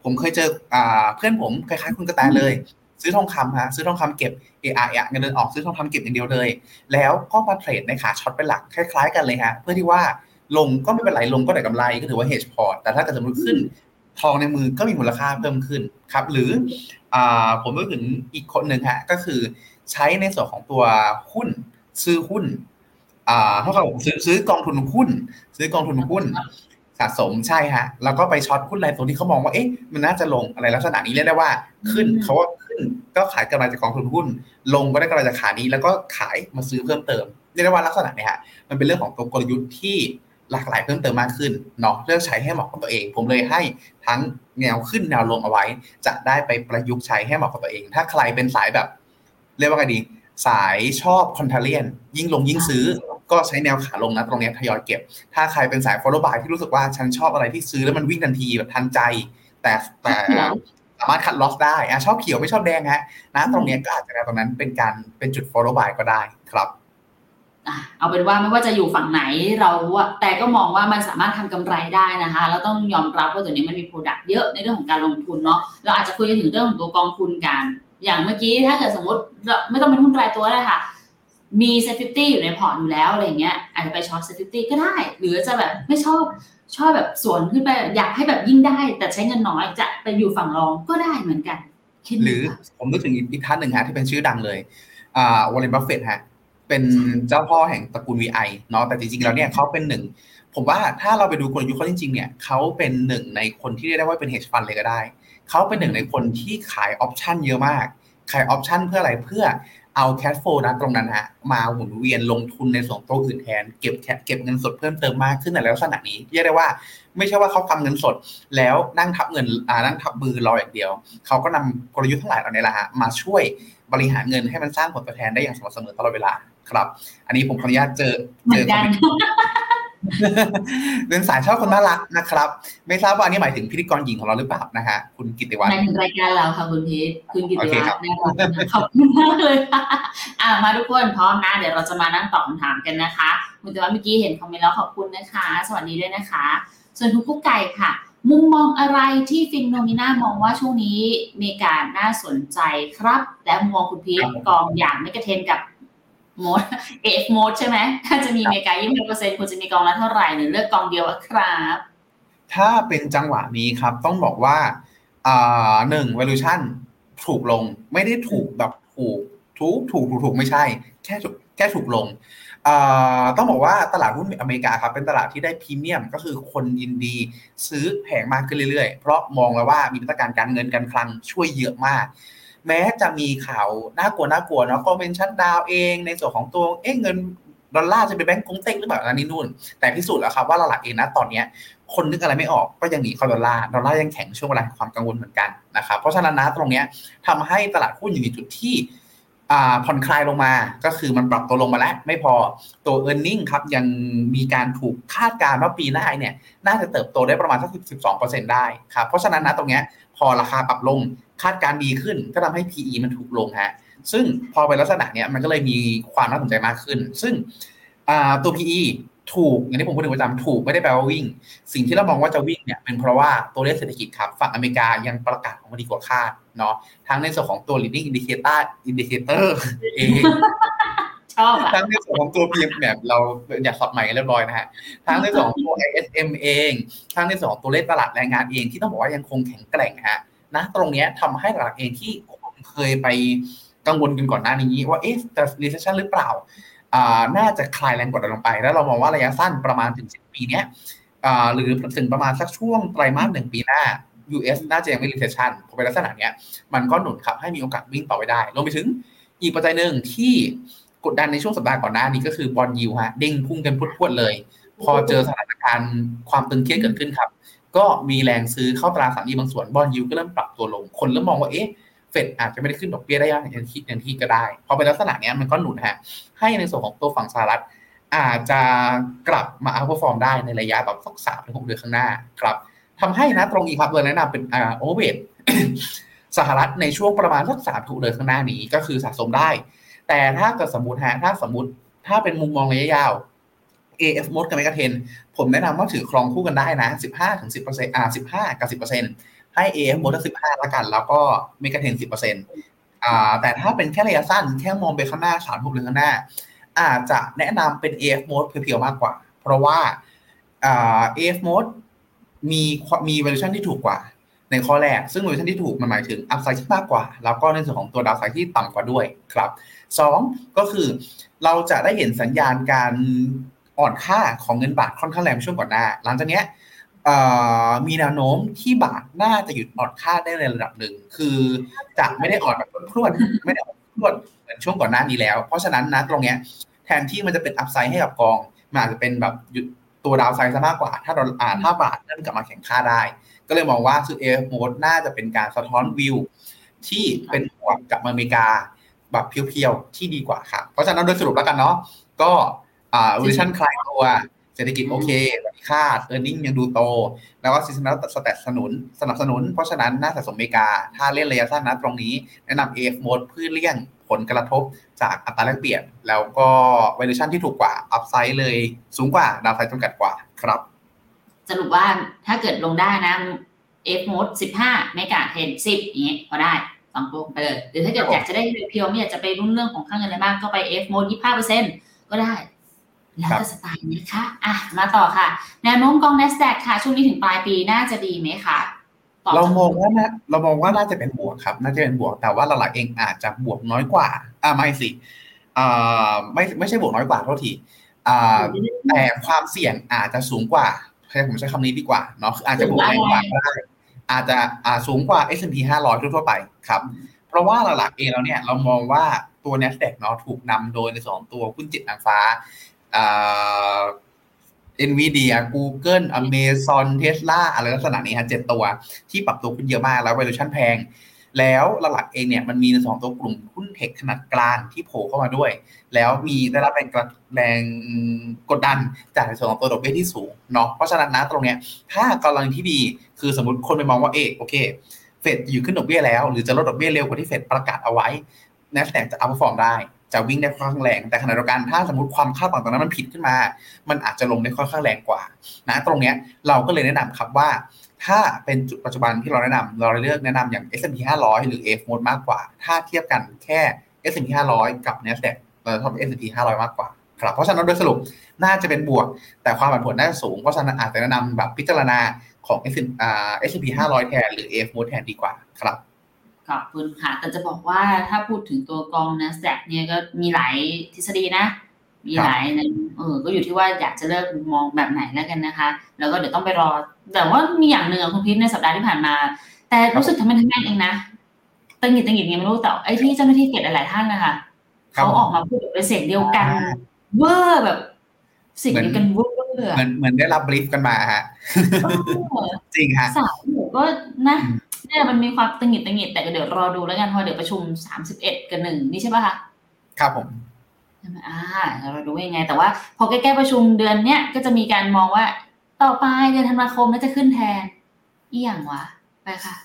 ผมเคยเจอเพื่อนผมคล้ายๆคุณกระแตเลย ซื้อทองคำฮะซื้อทองคำเก็บเอไอเงินเดือนออกซื้อทองคำเก็บอย่างเดียวเลย แล้วก็มาเทรดในขาช็อตเป็นหลักคล้าย ๆ กันเลยฮะเพื่อที่ว่าลงก็ไม่เป็นไรลงก็ได้กำไรก็ถือว่า hedge พอร์ตแต่ถ้าเกิดสมมติขึ้นทองในมือก็มีมูลค่าเพิ่มขึ้นครับ หรืออผมนึกถึงอีกคนหนึ่งฮะก็คือใช้ในส่วนของตัวหุ้นซื้อหุ้นเท่ากับผมซื้อซื้อกองทุนหุ้น ซื้อกองทุนหุ้นสะสมใช่ฮะแล้วก็ไป short หุ้นอะไรตัวที่เขามองว่าเอ๊ะมันน่าจะลงอะไรลักษณะนี้เรียกได้ว่าขึ้นเขาว่าขึ้น ก็ขายกำไรจากกองทุนหุ้น ลงก็ได้กำไรจากขานี้ แล้วก็ขายมาซื้อเพิ่มเติมเรียกได้ว่าลักษณะเนี้ฮะมันเป็นเรื่องของกลยุทธ์ที่หลากหลายเพิ่มเติมมากขึ้นเนาะเลือกใช้ให้เหมาะกับตัวเอง ผมเลยให้ทั้งแนวขึ้นแนวลงเอาไว้ จะได้ไปประยุกต์ใช้ให้เหมาะกับตัวเอง ถ้าใครเป็นสายแบบ เรียกว่าไงดี สายชอบคอนเทเลียน ยิ่งลงยิ่งซื้อ ก็ใช้แนวขาลงนะตรงนี้ทยอยเก็บ ถ้าใครเป็นสาย follow buy ที่รู้สึกว่าฉันชอบอะไรที่ซื้อแล้วมันวิ่งทันทีแบบทันใจ แต่แต่ สามารถคัดลอสได้อะชอบเขียวไม่ชอบแดงฮะนะตรงนี้ก็อาจจะตรงนั้นเป็นการเป็นจุด follow buy ก็ได้ครับเอาเป็นว่าไม่ว่าจะอยู่ฝั่งไหนเราแต่ก็มองว่ามันสามารถทำกำไรได้นะคะแล้วต้องยอมรับว่าตัวนี้มันมี product เยอะในเรื่องของการลงทุนเนาะเราอาจจะคุยกันถึงเรื่องของตัวกองทุนกันอย่างเมื่อกี้ถ้าเกิดสมมติไม่ต้องเป็นหุ้นรายตัวเลยค่ะ มี SET50อยู่ในพอร์ตอยู่แล้วอะไรเงี้ยอาจจะไป short SET50ก็ได้ หรือจะแบบไม่ชอบ ชอบแบบสวนขึ้นไปอยากให้แบบยิ่งได้ แต่ใช้เงินน้อยจะไปอยู่ฝั่ง long ก็ได้เหมือนกัน หรือผมนึกถึงอีกท่านหนึ่งฮะที่เป็นชื่อดังเลยอ่าวอร์เรนบัฟเฟตต์ฮะเป็นเจ้าพ่อแห่งตระกูล VI เนาะแต่จริงๆแล้วเนี่ยเขาเป็นหนึ่ง ผมว่าถ้าเราไปดูกลยุทธ์เขาจริงๆเนี่ยเขาเป็นหนึ่งในคนที่เรียกได้ว่าเป็น hedge fund เลยก็ได้ เขาเป็นหนึ่งในคนที่ขาย option เยอะมาก ขาย option เพื่ออะไรเพื่อ เอา cash flow นะตรงนั้นฮะมาหมุนเวียนลงทุนในส่วนตัวอื่นแทนเก็บเก็บเงินสดเพิ่มเติมมากขึ้นในลักษณะนี้เรียกได้ว่า ไม่ใช่ว่าเขาทำเงินสด แล้วนั่งทับเงินอ่านั่งทับมือรออย่างเดียว เขาก็นำกลยุทธ์ทั้งหลายเหล่านี้แหละฮะมาช่วยบริหารเงินให้มันสร้างผลตอบแทนได้อย่างสม่ำเสมอตลอดเวลาครับ อันนี้ผมขออนุญาตเจอเจอคน เดินสายชอบคนน่ารักนะครับ ไม่ทราบว่าอันนี้หมายถึงพิธีกรหญิงของเราหรือเปล่านะฮะคุณกิติวัฒน์หมายถึงรายการเราค่ะคุณพีทคุณกิติวัฒน์นะคะขอบคุณมากเลยค่ะอ่ามาทุกคนพร้อมนะ เดี๋ยวเราจะมานั่งตอบคำถามกันนะคะ คุณกิติวัฒน์เมื่อกี้เห็นคอมเมนต์แล้วขอบคุณนะคะ สวัสดีด้วยนะคะ ส่วนทุกกุ๊กไก่ค่ะ มุมมองอะไรที่ฟินโนมิน่ามองว่าช่วงนี้มีการน่าสนใจครับ และมองคุณพีทกองอย่างไม่กระเทนกับ โมดเอฟโมดใช่ไหมถ้าจะมีเมกายี่สิบเปอร์เซ็นต์ควรจะมีกองละเท่าไหร่หรือเลือกกองเดียวครับ ถ้าเป็นจังหวะนี้ครับต้องบอกว่าอ่าหนึ่ง valuation ถูกลงไม่ได้ถูกแบบถูกถูกถูกถูกถูกไม่ใช่ แค่ถูกแค่ถูกลงอ่าต้องบอกว่าตลาดหุ้นอเมริกาครับเป็นตลาดที่ได้พรีเมียม ก็คือคนยินดีซื้อแพงมากขึ้นเรื่อยๆ เพราะมองแล้วว่ามีมาตรการการเงินการคลังช่วยเยอะมาก แม้จะมีข่าวน่ากลัวน่ากลัวเนาะก็เป็น shutdown เองในส่วนของตัวเอ๊ะเงินดอลลาร์จะเป็นแบงก์กงเต็กหรือเปล่าอันนี้นู่น แต่พิสูจน์แล้วครับว่าหลักเองนะตอนเนี้ยคนนึกอะไรไม่ออกก็ยังหนีเข้าดอลลาร์ดอลลาร์ยังแข็งช่วงเวลาความกังวลเหมือนกันนะครับเพราะฉะนั้นนะตรงเนี้ยทำให้ตลาดหุ้นอยู่ในจุดที่ผ่อนคลายลงมาก็คือมันปรับตัวลงมาแล้ว ไม่พอตัว e a r n i n g ครับยังมีการถูกคาดการณ์ว่าปีหน้าเนี่ยน่าจะเติบโตได้ประมาณสัก12%ได้ครับเพราะฉะนั้นนะตรงเนี้ยพอราคาปรับลง คาดการณ์ดีขึ้นก็ทำให้ PE มันถูกลงฮะซึ่งพอเป็นลักษณะเนี้ยมันก็เลยมีความน่าสนใจมากขึ้น ซึ่งตัว PE ถูกอย่างที่ผมพูดถึงประจำถูกไม่ได้แปลว่าวิ่ง สิ่งที่เรามองว่าจะวิ่งเนี่ยเป็นเพราะว่าตัวเลขเศรษฐกิจครับ ฝั่งอเมริกายังประกาศออกมาดีกว่าคาดเนาะทั้งในส่วนของตัว leading indicator indicator เองชอบอะทั้งในส่วนของตัว PM แบบเราอยากสอดใหม่กันเรียบร้อยนะฮะทั้งในส่วนของตัว ISM เอง ทั้งในส่วนของตัวเลขตลาดแรงงานเองที่ต้องบอกว่ายังคงแข็งแกร่งฮะ นะตรงเนี้ยทำให้ตลาดเองที่คนเคยไปกังวลกันก่อนหน้านี้ว่าเอ๊ะจะ recession หรือเปล่าน่าจะคลายแรงกดดันลงไป แล้วเรามองว่าระยะสั้นประมาณถึงสิบปีเนี้ยหรือถึงประมาณสักช่วงไตรมาสหนึ่งปีหน้า US น่าจะยังไม่ recession พอเป็นลักษณะเนี้ยมันก็หนุนขับให้มีโอกาสวิ่งต่อไปได้รวมไปถึงอีกปัจจัยหนึ่งที่กดดันในช่วงสัปดาห์ก่อนหน้านี้ก็คือบอลยิวฮะเด้งพุ่งกันพรวดเลย พอเจอสถานการณ์ความตึงเครียดเกิดขึ้นครับ ก็มีแรงซื้อเข้าตราสารนี้บางส่วนบอลยิวก็เริ่มปรับตัวลง คนเริ่มมองว่าเอ๊ะเฟดอาจจะไม่ได้ขึ้นดอกเบี้ยได้อย่างที่อย่างที่ก็ได้พอเป็นลักษณะนี้มันก็หนุนฮะให้ในส่วนของตัวฝั่งสหรัฐ อาจจะกลับมา outperform ได้ในระยะแบบสักสามถึงหกเดือนข้างหน้าครับทำให้นะตรงนี้ครับเลยแนะนำเป็นอ่า overweight สหรัฐในช่วงประมาณสักสามถึงเดือนข้างหน้านี้ก็คือสะสมได้ แต่ถ้าเกิดสมมติฮะถ้าสมมติถ้าเป็นมุมมองระยะยาว AF มดกับเมกะเทนผมแนะนำว่าถือครองคู่กันได้นะ 15ถึง10%อ่า15 กับ 10%ให้ AF มดสิบห้าละกัน แล้วก็เมกะเทน10%อ่าแต่ถ้าเป็นแค่ระยะสั้นแค่มองไปข้างหน้าสามหกเดือนข้างหน้า อาจจะแนะนำเป็น AF mode เพียวๆมากกว่า เพราะว่าอ่า AF mode มีมี valuation ที่ถูกกว่าในข้อแรก ซึ่ง valuation ที่ถูกมันหมายถึง upside ที่มากกว่า แล้วก็ในส่วนของตัว downside ที่ต่ำกว่าด้วยครับสองก็คือเราจะได้เห็นสัญญาณการ อ่อนค่าของเงินบาทค่อนข้างแรงช่วงก่อนหน้า หลังจากเนี้ยมีแนวโน้มที่บาทน่าจะหยุดอ่อนค่าได้ในระดับหนึ่ง คือจะไม่ได้อ่อนแบบพรวดไม่ได้อ่อนพรวดเหมือนช่วงก่อนหน้านี้แล้ว เพราะฉะนั้นนะตรงเนี้ยแทนที่มันจะเป็นอัพไซด์ให้กับกองมันอาจจะเป็นแบบหยุดตัวดาวไซด์ซะมากกว่า ถ้าเราอ่าถ้าบาทเริ่มกลับมาแข่งค่าได้ ก็เลยมองว่าซื้อเอฟโมดน่าจะเป็นการสะท้อนวิวที่เป็นบวกกับอเมริกาแบบเพียวๆที่ดีกว่าครับเพราะฉะนั้นโดยสรุปแล้วกันเนาะก็ อ่า valuation คลายตัว เศรษฐกิจโอเคคาด e a r n i n g ยังดูโต แล้วก็ seasonal stat สนุน สนับสนุน เพราะฉะนั้นน่าสะสมอเมริกา ถ้าเล่นระยะสั้นนะตรงนี้ แนะนำ AFMOAT เพื่อเลี่ยงผลกระทบจากอัตราแลกเปลี่ยน แล้วก็ valuation ที่ถูกกว่า upside เลยสูงกว่า downside จำกัดกว่าครับ สรุปว่าถ้าเกิดลงได้นะ F mode 15เมกะเทน10อย่างเงี้ยพอได้สองตัวไปเลยหรือถ้าเกิดอยากจะได้เพียวๆไม่อยากจะไปรุ่นเรื่องของค่าเงินอะไรมากก็ไป F mode 25%ก็ได้ แล้วแต่สไตล์นะคะอะมาต่อค่ะ แนวโน้มกอง NASDAQ ค่ะ ช่วงนี้ถึงปลายปีน่าจะดีไหมคะเรามองว่านะเรามองว่าน่าจะเป็นบวกครับ น่าจะเป็นบวกแต่ว่าหลักๆเองอาจจะบวกน้อยกว่า อ่าไม่สิอ่าไม่ไม่ใช่บวกน้อยกว่าเท่าทีอ่าแต่ความเสี่ยงอาจจะสูงกว่าให้ผมใช้คำนี้ดีกว่าเนาะคืออาจจะบวกแรงกว่าก็ได้อาจจะอ่าสูงกว่า S&P 500 ทั่วๆไปครับ เพราะว่าหลักๆเองแล้วเนี่ยเรามองว่าตัว NASDAQ เนาะถูกนำโดยในสองตัวหุ้นจิตนางฟ้า เอ่า NVIDIA Google Amazon Tesla อะไรลักษณะนี้ฮะเจ็ดตัวที่ปรับตัวขึ้นเยอะมากแล้ว valuation แพง แล้วหลักๆเองเนี่ยมันมีในสองตัวกลุ่มหุ้นเทคขนาดกลางที่โผล่เข้ามาด้วย แล้วมีได้รับแรงแรงกดดันจากในส่วนของตัวดอกเบี้ยที่สูงเนาะเพราะฉะนั้นนะตรงเนี้ยถ้ากรณีที่ดีคือสมมติคนไปมองว่าเออโอเคเฟดอยู่ขึ้นดอกเบี้ยแล้ว หรือจะลดดอกเบี้ยเร็วกว่าที่เฟดประกาศเอาไว้ n a s d a q จะอัพฟอร์มได้ จะวิ่งได้ค่อนข้างแรง แต่ขณะเดียวกันถ้าสมมติความคาดหวังตรงนั้นมันผิดขึ้นมา มันอาจจะลงได้ค่อนข้างแรงกว่า นะ ตรงเนี้ยเราก็เลยแนะนำครับว่า ถ้าเป็นจุดปัจจุบันที่เราแนะนำเราเลือกแนะนำอย่าง S&P 500 หรือ F mode มากกว่า ถ้าเทียบกันแค่ S&P 500 กับ NASDAQ เราชอบ S&P 500 มากกว่าครับเพราะฉะนั้นโดยสรุปน่าจะเป็นบวก แต่ความผันผวนน่าจะสูง เพราะฉะนั้นอาจจะแนะนำแบบพิจารณาของ S&P 500 แทนหรือ F mode แทนดีกว่าครับ ขอบคุณค่ะ แต่จะบอกว่าถ้าพูดถึงตัวกอง NASDAQ เนี่ยก็มีหลายทฤษฎีนะ มีหลายนะเออ ก็อยู่ที่ว่าอยากจะเลือกมองแบบไหนแล้วกันนะคะ แล้วก็เดี๋ยวต้องไปรอ แต่ว่ามีอย่างหนึ่งอะคุณพิษในสัปดาห์ที่ผ่านมา แต่รู้สึกทำไมทำแม่งเองนะตังหงิดตังหงิดไงไม่รู้แต่ไอ้ที่เจ้าหน้าที่เขตหลายๆท่านนะคะครับเขาออกมาพูดเป็นเสียงเดียวกันอ่าเวอร์แบบเสิ่งเดียวกันเวอร์เหมือนเหมือนได้รับบรีฟกันมาฮะเออจริงฮะสาวหนูก็นะอืม เนี่ยมันมีความตังหงิดตังหงิดแต่ก็เดี๋ยวรอดูแล้วกันเพอเดี๋ยวประชุมสามสิบเอ็ดกับหนึ่งนี่ใช่ป่ะคะครับผมใช่ไหมอ่าเราดูว่ายังไง แต่ว่า พอใกล้ๆประชุมเดือนเนี้ยก็จะมีการมองว่า ต่อไปเดือนธันวาคมน่าจะขึ้นแทนอีหยังวะไปค่ะ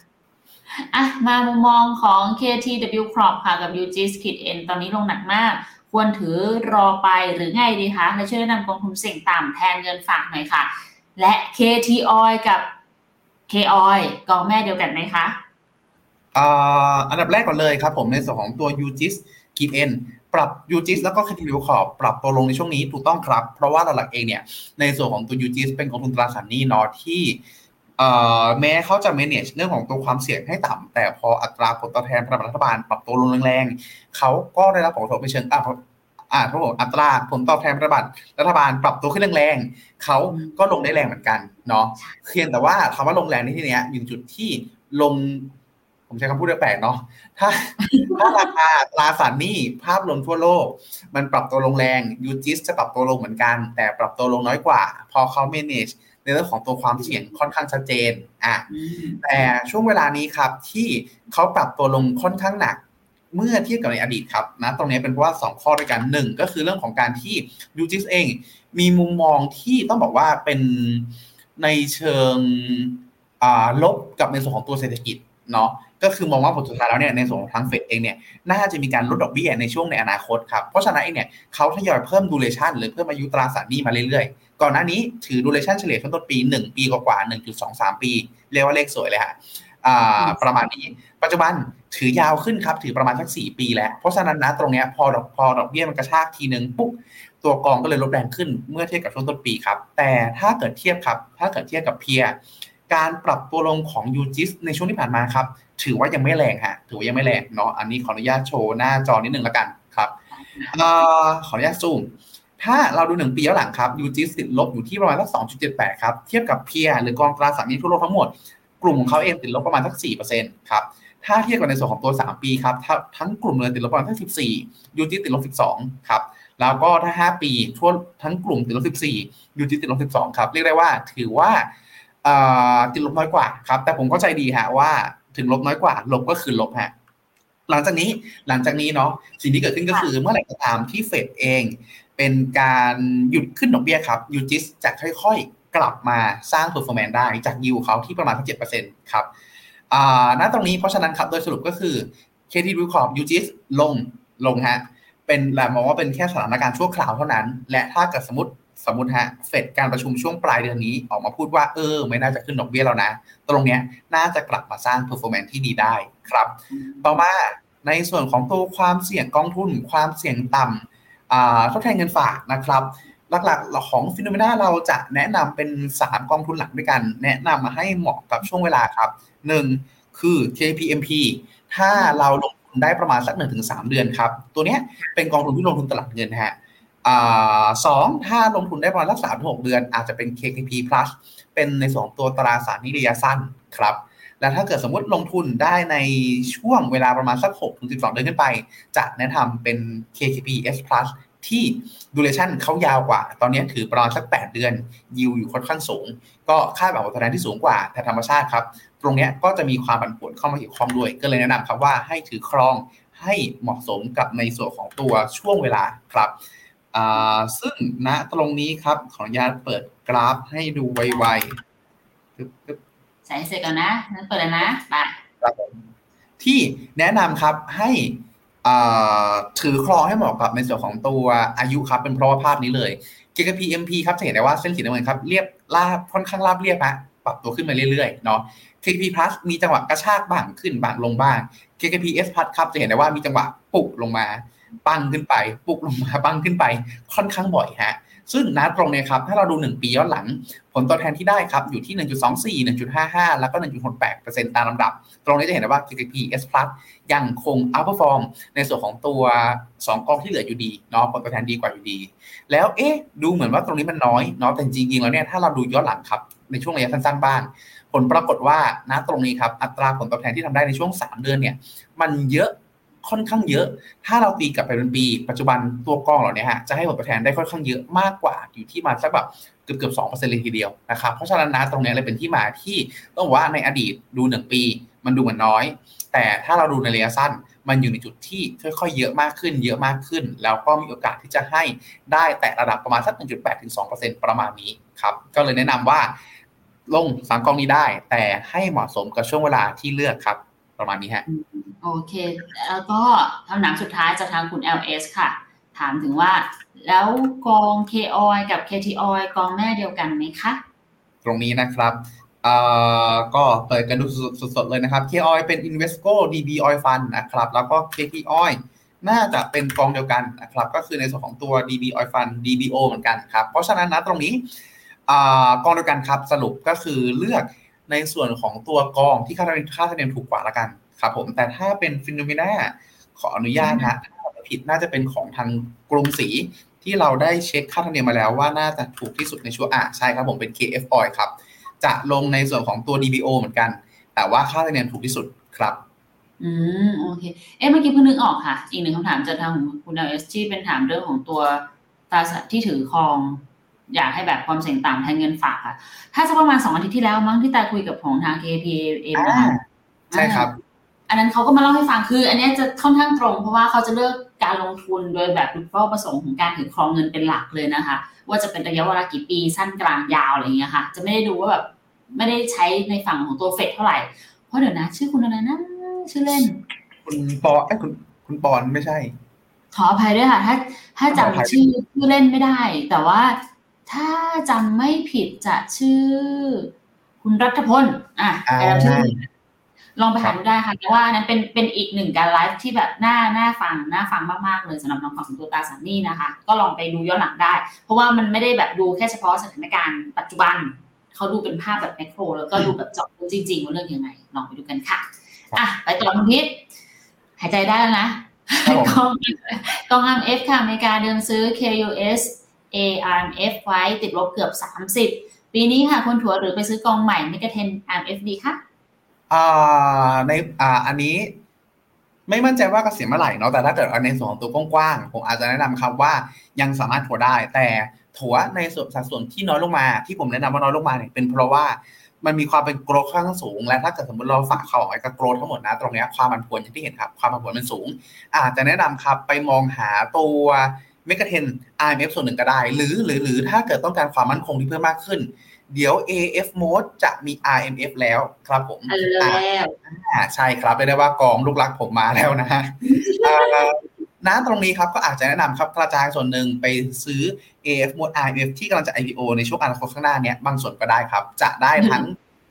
อะมามุมมองของ KTW Crop ค่ะกับ UG Skid N ตอนนี้ลงหนักมาก ควรถือรอไปหรือไงดีคะและช่วยแนะนำกองทุนเสี่ยงต่ำแทนเงินฝากหน่อยค่ะ และ KT Oil กับ K.O.I. กองแม่เดียวกันไหมคะอ่าอันดับแรกก่อนเลยครับผมในส่วนของตัว UGIS กีเอ็นปรับ UGIS แล้วก็ Continue ขอบปรับตัวลงในช่วงนี้ถูกต้องครับ เพราะว่าหลักๆเองเนี่ยในส่วนของตัว UGIS เป็นกองทุนตราสารหนี้นาะที่เอ่อแม้เขาจะ manage เรื่องของตัวความเสี่ยงให้ต่ำแต่พออัตราผลตอบแทนพันธบัตรรัฐบาลปรับตัวลงแรงๆเขาก็ได้รับผลกระทบในเชิง อ่าอ่าครับผมอัตราผลตอบแทนพันธบัตรรัฐบาลปรับตัวขึ้นแรงๆเขาก็ลงได้แรงเหมือนกันเนาะเพียงแต่ว่าคำว่าลงแรงในที่เนี้ยอยู่จุดที่ลง ผมใช้คำพูดแปลกๆเนาะถ้าถ้าราคาตราสารหนี้ภาพรวมทั่วโลก มันปรับตัวลงแรงยูจิสจะปรับตัวลงเหมือนกัน แต่ปรับตัวลงน้อยกว่า พอเขา manage ในเรื่องของตัวความเสี่ยงค่อนข้างชัดเจนอะอืมแต่ช่วงเวลานี้ครับที่เขาปรับตัวลงค่อนข้างหนัก เมื่อเทียบกับในอดีตครับนะตรงนี้เป็นเพราะว่า 2 ข้อด้วยกันหนึ่งก็คือเรื่องของการที่ยูจิสเอง มีมุมมองที่ต้องบอกว่าเป็นในเชิงลบกับในส่วนของตัวเศรษฐกิจเนาะก็คือมองว่าผลสุดท้ายแล้วเนี่ยในส่วนของทางเฟดเองเนี่ยน่าจะมีการลดดอกเบี้ยในช่วงในอนาคตครับเพราะฉะนั้นเองเนี่ยเขาทยอยเพิ่มดูเรชันหรือเพิ่มอายุตราสารหนี้มาเรื่อยๆ ก่อนหน้านี้ถือดูเรชันเฉลี่ยขั้นต้นปี 1 ปีกว่าๆ1.23 ปี เรียกว่าเลขสวยเลยฮะอ่าประมาณนี้ ปัจจุบัน ถือยาวขึ้นครับ ถือประมาณสัก4ปีแล้ว เพราะฉะนั้นนะตรงเนี้ยพอดอกพอดอกเบี้ยมันกระชากทีนึงปุ๊บตัวกองก็เลยลดแรงขึ้นเมื่อเทียบกับช่วงต้นปีครับ แต่ถ้าเกิดเทียบครับ ถ้าเกิดเทียบกับเพียการปรับตัวลงของยูจิสในช่วงที่ผ่านมาครับ ถือว่ายังไม่แรงฮะถือว่ายังไม่แรงเนาะอันนี้ขออนุญาตโชว์หน้าจอนิดนึงละกันครับออขออนุญาตซูมถ้าเราดูหนึ่งปีย้อนหลังครับยูจิสติดลบอยู่ที่ประมาณสัก2.78 ครับ เทียบกับเพียหรือกองตราสารหนี้ทั่วโลกทั้งหมด กลุ่มของเขาเองติดลบประมาณสัก4%ครับ ถ้าเทียบกับในส่วนของตัว 3 ปีครับถ้าทั้งกลุ่มเลยติดลบประมาณสัก14ยูจิสติดลบ12ครับแล้วก็ถ้า 5 ปีทั่วทั้งกลุ่มติดลบ14ยูจิสติดลบ12ครับเรียกได้ว่าถือว่าเอ่อติดลบน้อยกว่าครับแต่ผมเข้าใจดีฮะว่าถึงลบน้อยกว่า ลบก็คือลบฮะหลังจากนี้หลังจากนี้เนาะสิ่งที่เกิดขึ้นก็คือเมื่อไหร่ก็ตามที่เฟดเอง เป็นการหยุดขึ้นดอกเบี้ยครับยูจิสจะค่อยๆ กลับมาสร้าง performance ได้จากยิวเขาที่ประมาณสักเจ็ดเปอร์เซ็นต์ครับ อ่าณตรงนี้เพราะฉะนั้นครับโดยสรุปก็คือ KT d ิวคอร์ยูจิสลงลงฮะ เป็นแหละมองว่าเป็นแค่สถานการณ์ชั่วคราวเท่านั้น และถ้าเกิดสมมติสมมติฮะเฟดการประชุมช่วงปลายเดือนนี้ออกมาพูดว่าเออ ไม่น่าจะขึ้นดอกเบี้ยแล้วนะ ตรงเนี้ยน่าจะกลับมาสร้าง performance ที่ดีได้ครับ ต่อมาในส่วนของตัวความเสี่ยงกองทุน ความเสี่ยงต่ำอ่าทดแทนเงินฝากนะครับ หลักๆของฟิโนเมนาเราจะแนะนำเป็น 3 กองทุนหลักด้วยกัน แนะนำมาให้เหมาะกับช่วงเวลาครับ 1. คือ KPMP ถ้าเราลงทุนได้ประมาณสัก 1-3 เดือนครับ ตัวเนี้ยเป็นกองทุนที่ลงทุนตลาดเงินฮะสองถ้าลงทุนได้ประมาณสักสามถึงหกเดือน อาจจะเป็น KKP plus เป็นในส่วนของตัวตราสารหนี้ระยะสั้นครับ แล้วถ้าเกิดสมมติลงทุนได้ในช่วงเวลาประมาณสัก6ถึง12 เดือนขึ้นไป จะแนะนำเป็น KKP S plus ที่ duration เขายาวกว่า ตอนนี้ถือประมาณสัก 8 เดือน ยิวอยู่ค่อนข้างสูง ก็ค่าแบบผลตอบแทนที่สูงกว่าแต่ธรรมชาติครับ ตรงเนี้ยก็จะมีความผันผวนเข้ามาเกี่ยวข้องด้วย ก็เลยแนะนำครับว่าให้ถือครองให้เหมาะสมกับในส่วนของตัวช่วงเวลาครับอ่าซึ่งณตรงนี้ครับขออนุญาตเปิดกราฟให้ดูไวๆปึ๊บปึ๊บใส่ให้เสร็จก่อนนะนั้นเปิดเลยนะไปครับผมที่แนะนำครับให้ ถือครองให้เหมาะกับในส่วนของตัวอายุครับ เป็นเพราะว่าภาพนี้เลย KKP MP ครับจะเห็นได้ว่าเส้นสีน้ำเงินครับเรียบลาบค่อนข้างราบเรียบฮะปรับตัวขึ้นมาเรื่อยๆเนาะ KKP Plus มีจังหวะกระชากบ้างขึ้นบ้างลงบ้าง KKP S Plus ครับจะเห็นได้ว่ามีจังหวะปุกลงมา ปังขึ้นไป ปุกลงมาปังขึ้นไป ค่อนข้างบ่อยฮะ ซึ่งนัดตรงเนี่ยครับถ้าเราดู 1 ปีย้อนหลัง ผลตอบแทนที่ได้ครับอยู่ที่ 1.24 1.55 แล้วก็ 1.68%ตามลำดับ ตรงนี้จะเห็นได้ว่า KKP S Plus ยังคง outperform ในส่วนของตัว 2กองที่เหลืออยู่ดีเนาะผลตอบแทนดีกว่าอยู่ดี แล้วเอ๊ะดูเหมือนว่าตรงนี้มันน้อยเนาะแต่จริงๆแล้วเนี่ยถ้าเราดูย้อนหลังครับในช่วงระยะสั้นๆบ้าง ผลปรากฏว่าณตรงนี้ครับอัตราผลตอบแทนที่ทำได้ในช่วง 3 เดือนเนี่ยมันเยอะ ค่อนข้างเยอะ ถ้าเราตีกลับไปเป็นปี ปัจจุบันตัวกองเหล่านี้ฮะจะให้ผลตอบแทนได้ค่อนข้างเยอะมากกว่าอยู่ที่มาสักแบบเกือบเกือบสองเปอร์เซ็นต์เลยทีเดียวนะครับเพราะฉะนั้นนะตรงนี้เลยเป็นที่มาที่ต้องบอกว่าในอดีตดูหนึ่งปี มันดูเหมือนน้อย แต่ถ้าเราดูในระยะสั้นมันอยู่ในจุดที่ค่อยๆ เยอะมากขึ้น เยอะมากขึ้น แล้วก็มีโอกาสที่จะให้ได้แต่ระดับประมาณสัก 1.8ถึง2%ประมาณนี้ครับ ก็เลยแนะนำว่าลงสามกองนี้ได้ แต่ให้เหมาะสมกับช่วงเวลาที่เลือกครับ ประมาณนี้ฮะโอเค แล้วก็คำถามสุดท้ายจากทางคุณ LS ค่ะ ถามถึงว่า แล้วกอง k o i กับ KT o i กองแม่เดียวกันไหมคะ ตรงนี้นะครับเอ่อก็เปิดกันดูสดๆเลยนะครับ k o i เป็น Invesco DB Oil Fund นะครับ แล้วก็ KT Oil น่าจะเป็นกองเดียวกันนะครับ ก็คือในส่วนของตัว DB Oil Fund DBO เหมือนกันครับ เพราะฉะนั้นนะตรงนี้กองเดียวกันครับสรุปก็คือเลือก ในส่วนของตัวกองที่ค่าค่าธรรมเนียมถูกกว่าละกันครับผมแต่ถ้าเป็นฟิโนเมนาขออนุญาตนะถ้าผิดน่าจะเป็นของทางกรุงศรีที่เราได้เช็คค่าธรรมเนียมมาแล้วว่าน่าจะถูกที่สุดในช่วงอะใช่ครับผมเป็น KF Oil ครับจะลงในส่วนของตัว DBO เหมือนกัน แต่ว่าค่าธรรมเนียมถูกที่สุดครับอืมโอเค เอ๊ะเมื่อกี้เพิ่งนึกออกค่ะ อีกหนึ่งคำถามจากทางของคุณเอสที่เป็นถามเรื่องของตัวตราสารที่ถือครอง อยากให้แบบความเสี่ยงต่ำแทนเงินฝากค่ะ ถ้าสักประมาณสองอาทิตย์ที่แล้วมั้งที่ตาคุยกับของทาง KPM นะคะใช่ครับ อันนั้นเขาก็มาเล่าให้ฟังคือ อันนี้จะค่อนข้างตรง เพราะว่าเขาจะเลือกการลงทุนโดยแบบเป้าประสงค์ของการถือครองเงินเป็นหลักเลยนะคะ ว่าจะเป็นระยะเวลากี่ปีสั้นกลางยาวอะไรอย่างเงี้ยค่ะ จะไม่ได้ดูว่าแบบไม่ได้ใช้ในฝั่งของตัวเฟดเท่าไหร่ เพราะเดี๋ยวนะ ชื่อคุณอะไรนะชื่อเล่น คุณปอไอ้คุณคุณปอนไม่ใช่ขออภัยด้วยค่ะ ถ้าถ้าขออภัยจำชื่อชื่อเล่นไม่ได้ แต่ว่า ถ้าจำไม่ผิดจะชื่อ คุณรัฐพล อะอ่าจำชื่อลองไปหาดูได้ค่ะแต่ว่าอันนั้นเป็นเป็นอีกหนึ่งการไลฟ์ที่แบบน่าน่าฟังน่าฟังมากๆเลยสำหรับทางฝั่งของตัวตาสันนี่นะคะ ก็ลองไปดูย้อนหลังได้ เพราะว่ามันไม่ได้แบบดูแค่เฉพาะสถานการณ์ปัจจุบันเขาดูเป็นภาพแบบแมกโรแล้วก็ดูแบบเจาะลึกจริงๆว่าเรื่องยังไง ลองไปดูกันค่ะอะไปต่อคุณพิษหายใจได้แล้วนะครับผมกองกอง RMF ค่ะอเมริกาเดินซื้อ KUS ARMF ไว้ติดลบเกือบ 30 ปีนี้ค่ะคนถัวหรือไปซื้อกองใหม่ไม่กระเทน RMF ดีคะอ่าในอ่าอันนี้ไม่มั่นใจว่าเกษียณเมื่อไหร่เนาะแต่ถ้าเกิดในส่วนของตัวกว้างๆผมอาจจะแนะนำครับว่ายังสามารถถัวได้ แต่ถัวในส่วนสัดส่วนที่น้อยลงมา ที่ผมแนะนำว่าน้อยลงมาเนี่ยเป็นเพราะว่ามันมีความเป็นโกรธค่อนข้างสูง และถ้าเกิดสมมติเราฝากเขาไอ้กับโกรธทั้งหมดนะตรงนี้ความผันผวนอย่างที่เห็นครับ ความผันผวนมันสูงอาจจะแนะนำครับไปมองหาตัว เมกะเทน IMF ส่วนหนึ่งก็ได้ หรือหรือหรือถ้าเกิดต้องการความมั่นคงที่เพิ่มมากขึ้น เดี๋ยว AF mode จะมี IMF แล้วครับผมเออแล้วอ่าใช่ครับเรียกได้ว่ากองลูกรักผมมาแล้วนะฮะอ่าณตรงนี้ครับก็อาจจะแนะนำครับกระจายส่วนหนึ่งไปซื้อ AF mode IMF ที่กำลังจะ IPO ในช่วงอนาคตข้างหน้าเนี้ยบางส่วนก็ได้ครับ จะได้ทั้ง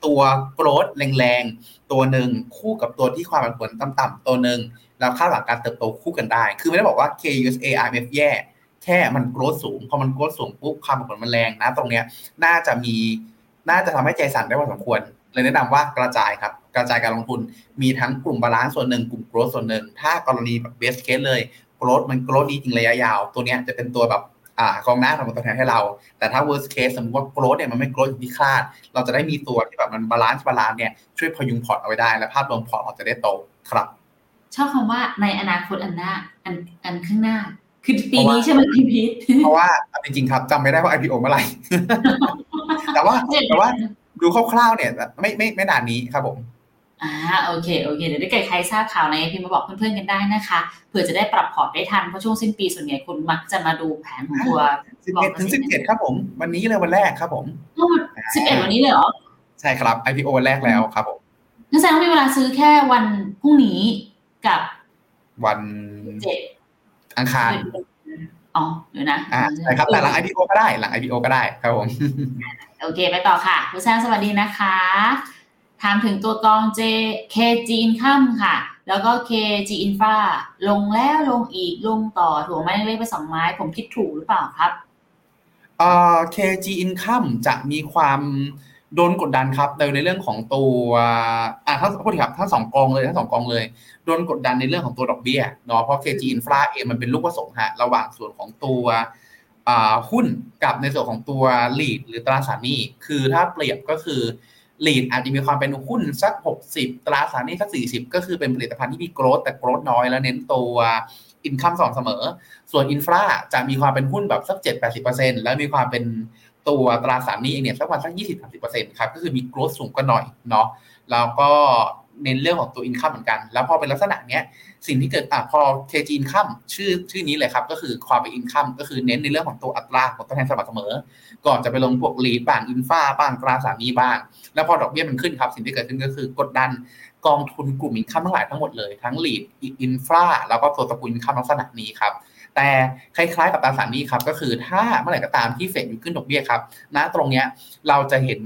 ตัวโกรดแรงๆ ตัวหนึ่งคู่กับตัวที่ความผันผวนต่ำๆตัวหนึ่ง แล้วคาดหวังการเติบโตคู่กันได้ คือไม่ได้บอกว่า KUSA IMF แย่ แค่มัน growth สูง พอมัน growth สูงปุ๊บความผันผวนมันแรงนะ ตรงเนี้ยน่าจะมี น่าจะทำให้ใจสั่นได้พอสมควร เลยแนะนำว่ากระจายครับ กระจายการลงทุน มีทั้งกลุ่ม balance ส่วนหนึ่ง กลุ่ม growth ส่วนหนึ่ง ถ้ากรณีแบบ base case เลย growth มัน growth ดีจริงระยะยาว ตัวเนี้ยจะเป็นตัวแบบอ่ากองหน้าทำผลตอบแทนให้เรา แต่ถ้า worst case สมมติว่า growth เนี่ยมันไม่ growth อย่างที่คาด เราจะได้มีตัวที่แบบมัน balance balance เนี่ยช่วยพยุงพอร์ตเอาไว้ได้ และภาพรวมพอร์ตเราจะได้โตครับ ชอบคำว่าในอนาคตอันหน้าอันอันข้างหน้า คือปีนี้ใช่ไหมพี่พีทเพราะว่าเอาจริงๆครับจำไม่ได้ว่า IPO เมื่อไหร่แต่ว่าแต่ว่าดูคร่าวๆเนี่ยไม่ไม่ไม่นานนี้ครับผมอ่าโอเคโอเคเดี๋ยวถ้าเกิดใครทราบข่าวอะไรพิมพ์มาบอกเพื่อนๆกันได้นะคะเผื่อจะได้ปรับพอร์ตได้ทันเพราะช่วงสิ้นปีส่วนใหญ่คุณมักจะมาดูแผนของตัว11ถึง17ครับผม วันนี้เลยวันแรกครับผมสิบเอ็ดวันนี้เลยเหรอใช่ครับ IPO วันแรกแล้วครับผมงั้นแสดงว่ามีเวลาซื้อแค่วันพรุ่งนี้ กับ วันเจ็ดอังคารอ๋อเดี๋ยวนะอ่าใช่ครับแต่หลัง IPO ก็ได้หลัง IPO ก็ได้ครับผมโอเคไปต่อค่ะคุณแซมสวัสดีนะคะถามถึงตัวกอง J KG Income ค่ะ แล้วก็ KG Infra ลงแล้วลงอีกลงต่อถูกไหมเลขไปสองไม้ ผมคิดถูกหรือเปล่าครับเอ่อ KG Income จะมีความ โดนกดดันครับโดยในเรื่องของตัวอ่าทั้งพูดถึงครับทั้งสองกองเลยทั้งสองกองเลย โดนกดดันในเรื่องของตัวดอกเบี้ยเนาะเพราะ KG Infra เองมันเป็นลูกผสมฮะระหว่างส่วนของตัวอ่าหุ้นกับในส่วนของตัว lead หรือตราสารหนี้คือถ้าเปรียบก็คือ lead อาจจะมีความเป็นหุ้นสัก 60 ตราสารหนี้สัก 40 ก็คือเป็นผลิตภัณฑ์ที่มีโกรธแต่โกรธน้อยแล้วเน้นตัวincome สม่ำเสมอ ส่วน infra จะมีความเป็นหุ้นแบบสัก 7-80%แล้วมีความเป็น ตัวตราสารหนี้เองเนี่ยสักประมาณสัก20-30%ครับก็คือมี growth สูงกว่าหน่อยเนาะแล้วก็เน้นเรื่องของตัว income เหมือนกัน แล้วพอเป็นลักษณะเนี้ย สิ่งที่เกิดอะพอ KG Income ชื่อชื่อนี้เลยครับ ก็คือความเป็น income ก็คือเน้นในเรื่องของตัวอัตราของตัวแทนสม่ำเสมอ ก่อนจะไปลงพวก REIT บ้าง infra บ้างตราสารหนี้บ้าง แล้วพอดอกเบี้ยมันขึ้นครับ สิ่งที่เกิดขึ้นก็คือกดดันกองทุนกลุ่มอินคัมทั้งหลายทั้งหมดเลย ทั้งลีดอินฟาแล้วก็ตัวตระกูลอินคัมลักษณะนี้ครับ แต่คล้ายๆกับตราสารหนี้ครับก็คือถ้าเมื่อไหร่ก็ตามที่เฟดอยู่ขึ้นดอกเบี้ยครับณตรงเนี้ยเราจะเห็น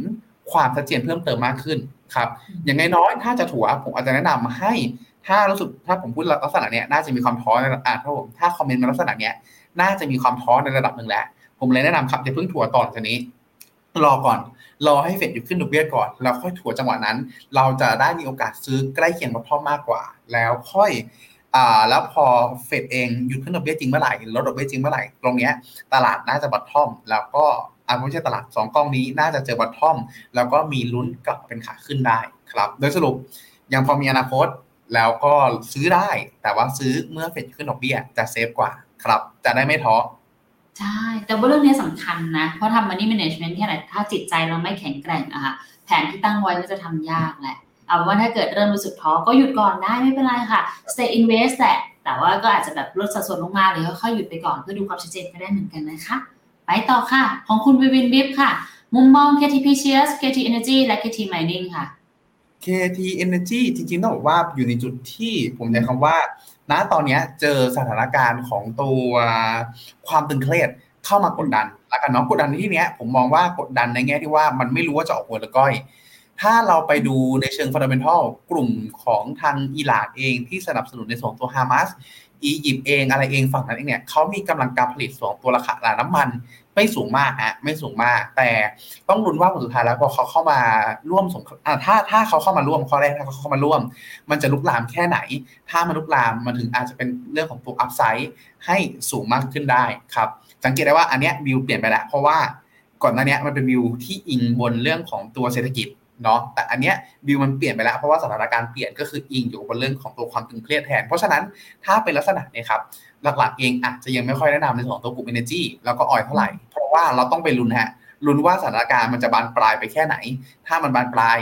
ความชัดเจนเพิ่มเติมมากขึ้นครับอย่างน้อยๆถ้าจะถัวผมอาจจะแนะนำให้ถ้ารู้สึกถ้าผมพูดลักษณะเนี้ยน่าจะมีความท้อในอ่าถ้าผมถ้าคอมเมนต์มาลักษณะเนี้ยน่าจะมีความท้อในระดับหนึ่งแล้ว ผมเลยแนะนำครับอย่าเพิ่งถัวตอนจากนี้ รอก่อนรอให้เฟดอยู่ขึ้นดอกเบี้ยก่อนแล้วค่อยถัวจังหวะนั้น เราจะได้มีโอกาสซื้อใกล้เคียงกับพ่อมากกว่า แล้วค่อย อ่าแล้วพอเฟดเองหยุดขึ้นดอกเบี้ยจริงเมื่อไหร่ลดดอกเบี้ยจริงเมื่อไหร่ตรงเนี้ยตลาดน่าจะบัตทอม แล้วก็อ่าไม่ใช่ตลาดสองกล้องนี้น่าจะเจอบัตทอม แล้วก็มีลุ้นกลับเป็นขาขึ้นได้ครับ โดยสรุปยังพอมีอนาคตแล้วก็ซื้อได้ แต่ว่าซื้อเมื่อเฟดขึ้นดอกเบี้ยจะเซฟกว่าครับ จะได้ไม่ท้อใช่ แต่ว่าเรื่องนี้สำคัญนะ เพราะทำ money management แค่ไหนถ้าจิตใจเราไม่แข็งแกร่งอะค่ะแผนที่ตั้งไว้ก็จะทำยากแหละ เอาว่าถ้าเกิดเริ่มรู้สึกท้อก็หยุดก่อนได้ไม่เป็นไรค่ะ stay invest แหละแต่ว่าก็อาจจะแบบลดสัดส่วนลงมาหรือค่อยๆหยุดไปก่อนเพื่อดูความชัดเจนก็ได้เหมือนกันนะคะ ไปต่อค่ะ ของคุณวิวินบิฟค่ะ มุมมอง KTP Shares KT Energy และ KT Mining ค่ะ KT Energy จริงๆต้องบอกว่าอยู่ในจุดที่ผมใช้คำว่า ณตอนนี้เจอสถานการณ์ของตัวความตึงเครียดเข้ามากดดันแล้วกันเนาะกดดันในที่เนี้ยผมมองว่ากดดันในแง่ที่ว่ามันไม่รู้ว่าจะออกหัวหรือก้อย ถ้าเราไปดูในเชิงฟันเดเมนทัลกลุ่มของทางอิหร่านเองที่สนับสนุนในส่วนของตัวฮามาสอียิปต์เองอะไรเองฝั่งนั้นเองเนี่ยเขามีกำลังการผลิตส่วนตัวราคาน้ำมัน ไม่สูงมากฮะไม่สูงมาก แต่ต้องรุนว่าผลสุดท้ายแล้วพอเขาเข้ามาร่วมสงครามถ้าถ้าเขาเข้ามาร่วมข้อแรกถ้าเขาเข้ามาร่วม มันจะลุกลามแค่ไหน ถ้ามันลุกลามมันถึงอาจจะเป็นเรื่องของตัวอัพไซด์ให้สูงมากขึ้นได้ครับ สังเกตได้ว่าอันเนี้ยวิวเปลี่ยนไปแล้วเพราะว่าก่อนหน้านี้มันเป็นวิวที่อิงบนเรื่องของตัวเศรษฐกิจ เนาะแต่อันเนี้ยวิวมันเปลี่ยนไปแล้วเพราะว่าสถานการณ์เปลี่ยนก็คืออิงอยู่บนเรื่องของตัวความตึงเครียดแทน เพราะฉะนั้นถ้าเป็นลักษณะเนี้ครับหลักๆเองอาจจะยังไม่ค่อยแนะนำในส่วนของตัวกลุ่ม energy แล้วก็ออยเท่าไหร่ เพราะว่าเราต้องไปลุ้นฮะลุ้นว่าสถานการณ์มันจะบานปลายไปแค่ไหน ถ้ามันบานปลาย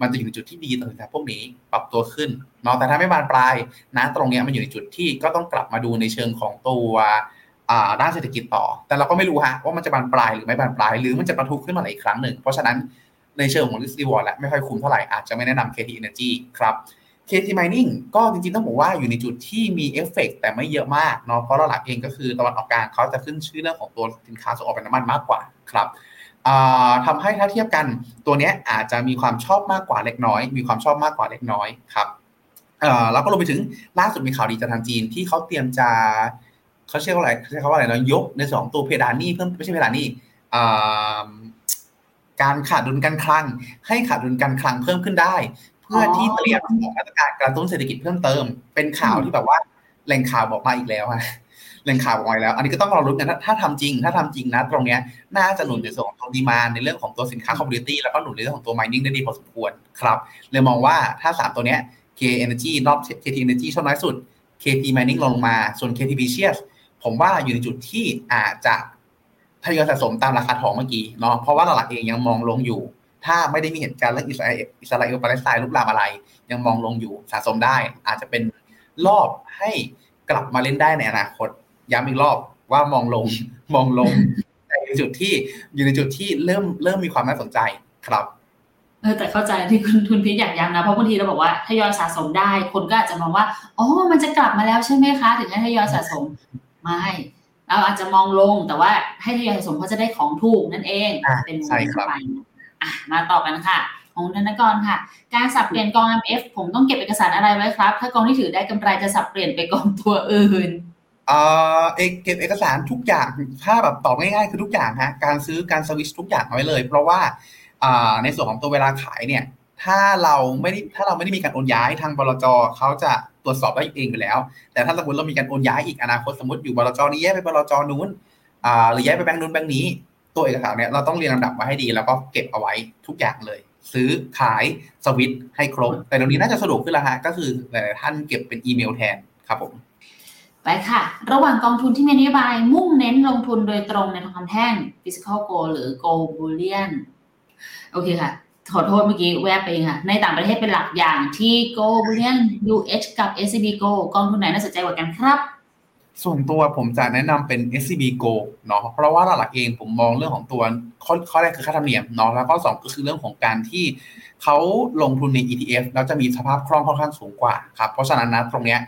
มันจะอยู่ในจุดที่ดีต่อสินทรัพย์พวกนี้ปรับตัวขึ้นเนาะแต่ถ้าไม่บานปลายนะตรงเนี้ยมันอยู่ในจุดที่ก็ต้องกลับมาดูในเชิงของตัวด้านเศรษฐกิจต่อ แต่เราก็ไม่รู้ฮะว่ามันจะบานปลายหรือไม่บานปลาย หรือมันจะประทุขึ้นมาอีกครั้งหนึ่ง เพราะฉะนั้น ในเชิงของ risk reward และไม่ค่อยคุ้มเท่าไหร่ อาจจะไม่แนะนำ KT Energy ครับ KT Mining ก็จริงๆ ต้องบอกว่าอยู่ในจุดที่มีเอฟเฟกแต่ไม่เยอะมากเนาะเพราะหลักเองก็คือตะวันออกกลางเขาจะขึ้นชื่อเรื่องของตัวสินค้าส่งออกเป็นน้ำมันมากกว่าครับทำให้ถ้าเทียบกันตัวนี้อาจจะมีความชอบมากกว่าเล็กน้อย มีความชอบมากกว่าเล็กน้อยครับแล้วก็รวมไปถึงล่าสุดมีข่าวดีจากทางจีนที่เขาเตรียมจะเขาเชื่อว่าอะไรเขาใช้คำว่าอะไรนะยกในสองตัวเพดานนี่เพิ่มไม่ใช่เพดานนี่ การขาดดุลการคลัง ให้ขาดดุลการคลังเพิ่มขึ้นได้ เพื่อที่เตรียมออกมาตรการกระตุ้นเศรษฐกิจเพิ่มเติม เป็นข่าวที่แบบว่าแหล่งข่าวบอกมาอีกแล้วฮะแหล่งข่าวบอกมาแล้ว อันนี้ก็ต้องรอลุ้นกันถ้าถ้าทำจริง ถ้าทำจริงนะ ตรงเนี้ยน่าจะหนุนในส่วนของตัว demand ในเรื่องของตัวสินค้า commodity แล้วก็หนุนในเรื่องของตัว mining ได้ดีพอสมควรครับเลยมองว่าถ้า 3 ตัวเนี้ย K Energy นอก KT Energy ชอบน้อยสุด KT Mining ลงมาส่วน KT Precious ผมว่าอยู่ในจุดที่อาจจะ ทยอยสะสมตามราคาทองเมื่อกี้เนาะเพราะว่าตลาดเองยังมองลงอยู่ ถ้าไม่ได้มีเหตุการณ์เรื่องอิสราเอลอิสราเอลปาเลสไตน์ลุกลามอะไร ยังมองลงอยู่สะสมได้ อาจจะเป็นรอบให้กลับมาเล่นได้ในอนาคต ย้ำอีกรอบว่ามองลงมองลงในจุดที่อยู่ในจุดที่เริ่มเริ่มมีความน่าสนใจครับเออแต่เข้าใจที่คุณทุนพิษอยากย้ำนะ เพราะบางทีเราบอกว่าทยอยสะสมได้ คนก็อาจจะมองว่า อ๋อ มันจะกลับมาแล้วใช่ไหมคะ ถึงให้ทยอยสะสม ไม่ เราอาจจะมองลงแต่ว่าให้ทยอยสะสมเพราะจะได้ของถูกนั่นเองอะเป็นใช่ครับไปอะมาต่อกันค่ะของธนกรค่ะ การสับเปลี่ยนกอง MF ผมต้องเก็บเอกสารอะไรไว้ครับ ถ้ากองที่ถือได้กำไรจะสับเปลี่ยนไปกองตัวอื่นเอ่อเอกเก็บเอกสารทุกอย่างถ้าแบบตอบง่ายๆคือทุกอย่างฮะการซื้อการสวิชทุกอย่างเอาไว้เลย เพราะว่าอ่าในส่วนของตัวเวลาขายเนี่ย ถ้าเราไม่ได้ถ้าเราไม่ได้มีการโอนย้ายทางบลจเขาจะ ตรวจสอบได้เองอยู่แล้ว แต่ถ้าสมมติเรามีการโอนย้ายอีกอนาคตสมมติอยู่บลจนี้แยไปบลจนู้นอ่าหรือย้ายไปแบงค์นู้นแบงค์นี้ ตัวเอกสารเนี่ยเราต้องเรียงลำดับไว้ให้ดี แล้วก็เก็บเอาไว้ทุกอย่างเลย ซื้อขายสวิตให้ครบ แต่เดี๋ยวนี้น่าจะสะดวกขึ้นแล้วฮะก็คือหลายท่านเก็บเป็นอีเมลแทนครับผมไปค่ะ ระหว่างกองทุนที่มีนโยบายมุ่งเน้นลงทุนโดยตรงในทองคำแท่ง physical gold หรือ gold bullion โอเคค่ะ ขอโทษเมื่อกี้แวบไปเองค่ะ ในต่างประเทศเป็นหลักอย่างที่ gold bullion UH กับ SCB gold กองทุนไหนน่าสนใจกว่ากันครับ ส่วนตัวผมจะแนะนำเป็น SCB Go เนาะเพราะว่าหลักๆเองผมมองเรื่องของตัวข้อข้อแรกคือค่าธรรมเนียมเนาะแล้วก็สองก็คือเรื่องของการที่เขาลงทุนใน ETF แล้วจะมีสภาพคล่องค่อนข้างสูงกว่าครับเพราะฉะนั้นนะตรงเนี้ย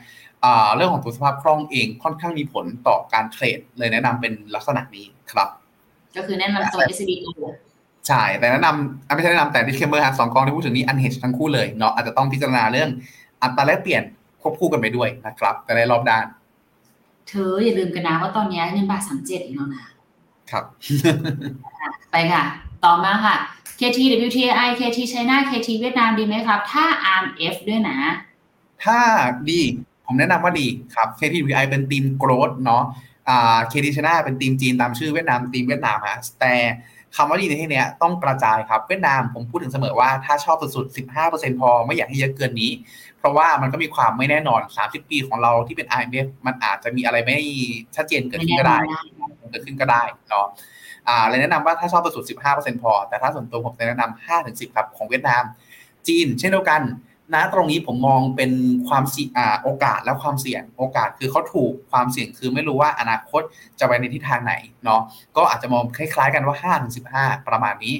อ่าเรื่องของตัวสภาพคล่องเองค่อนข้างมีผลต่อการเทรดเลยแนะนำเป็นลักษณะนี้ครับ ก็คือแนะนำตัว SCB gold ใช่ แต่แนะนำอะไม่ใช่แนะนำแต่ disclaimer ฮะสองกองที่พูดถึงนี้ unhedged ทั้งคู่เลยเนาะอาจจะต้องพิจารณาเรื่องอัตราแลกเปลี่ยนควบคู่กันไปด้วยนะครับ แต่ในรอบด้าน เธออย่าลืมกันนะว่าตอนนี้เงินบาทสามเจ็ดอีกแล้วนะครับ ไปค่ะ ต่อมาค่ะ KT WTI KT China KT เวียดนามดีไหมครับ ถ้า RMF ด้วยนะ ถ้าดี ผมแนะนำว่าดีครับ KTVI เป็นทีม growth เนาะอ่า KT China เป็นทีมจีนตามชื่อเวียดนามทีมเวียดนามฮะแต่ คำว่าดีในที่นี้ต้องกระจายครับเวียดนามผมพูดถึงเสมอว่าถ้าชอบสุดๆ 15%พอไม่อยากให้เยอะเกินนี้ เพราะว่ามันก็มีความไม่แน่นอน 30 ปีของเราที่เป็น IMF มันอาจจะมีอะไรไม่ชัดเจนเกิดขึ้นก็ได้เกิดขึ้นก็ได้เนาะอ่าเลยแนะนำว่าถ้าชอบสุด15%พอ แต่ถ้าส่วนตัวผมจะแนะนำ5-10ครับของเวียดนาม จีน เช่นเดียวกัน นะตรงนี้ผมมองเป็นความเสี่ยงโอกาสและความเสี่ยง โอกาสคือเขาถูกความเสี่ยงคือไม่รู้ว่าอนาคตจะไปในทิศทางไหนเนาะก็อาจจะมองคล้ายๆกันว่า5ถึง15 ประมาณนี้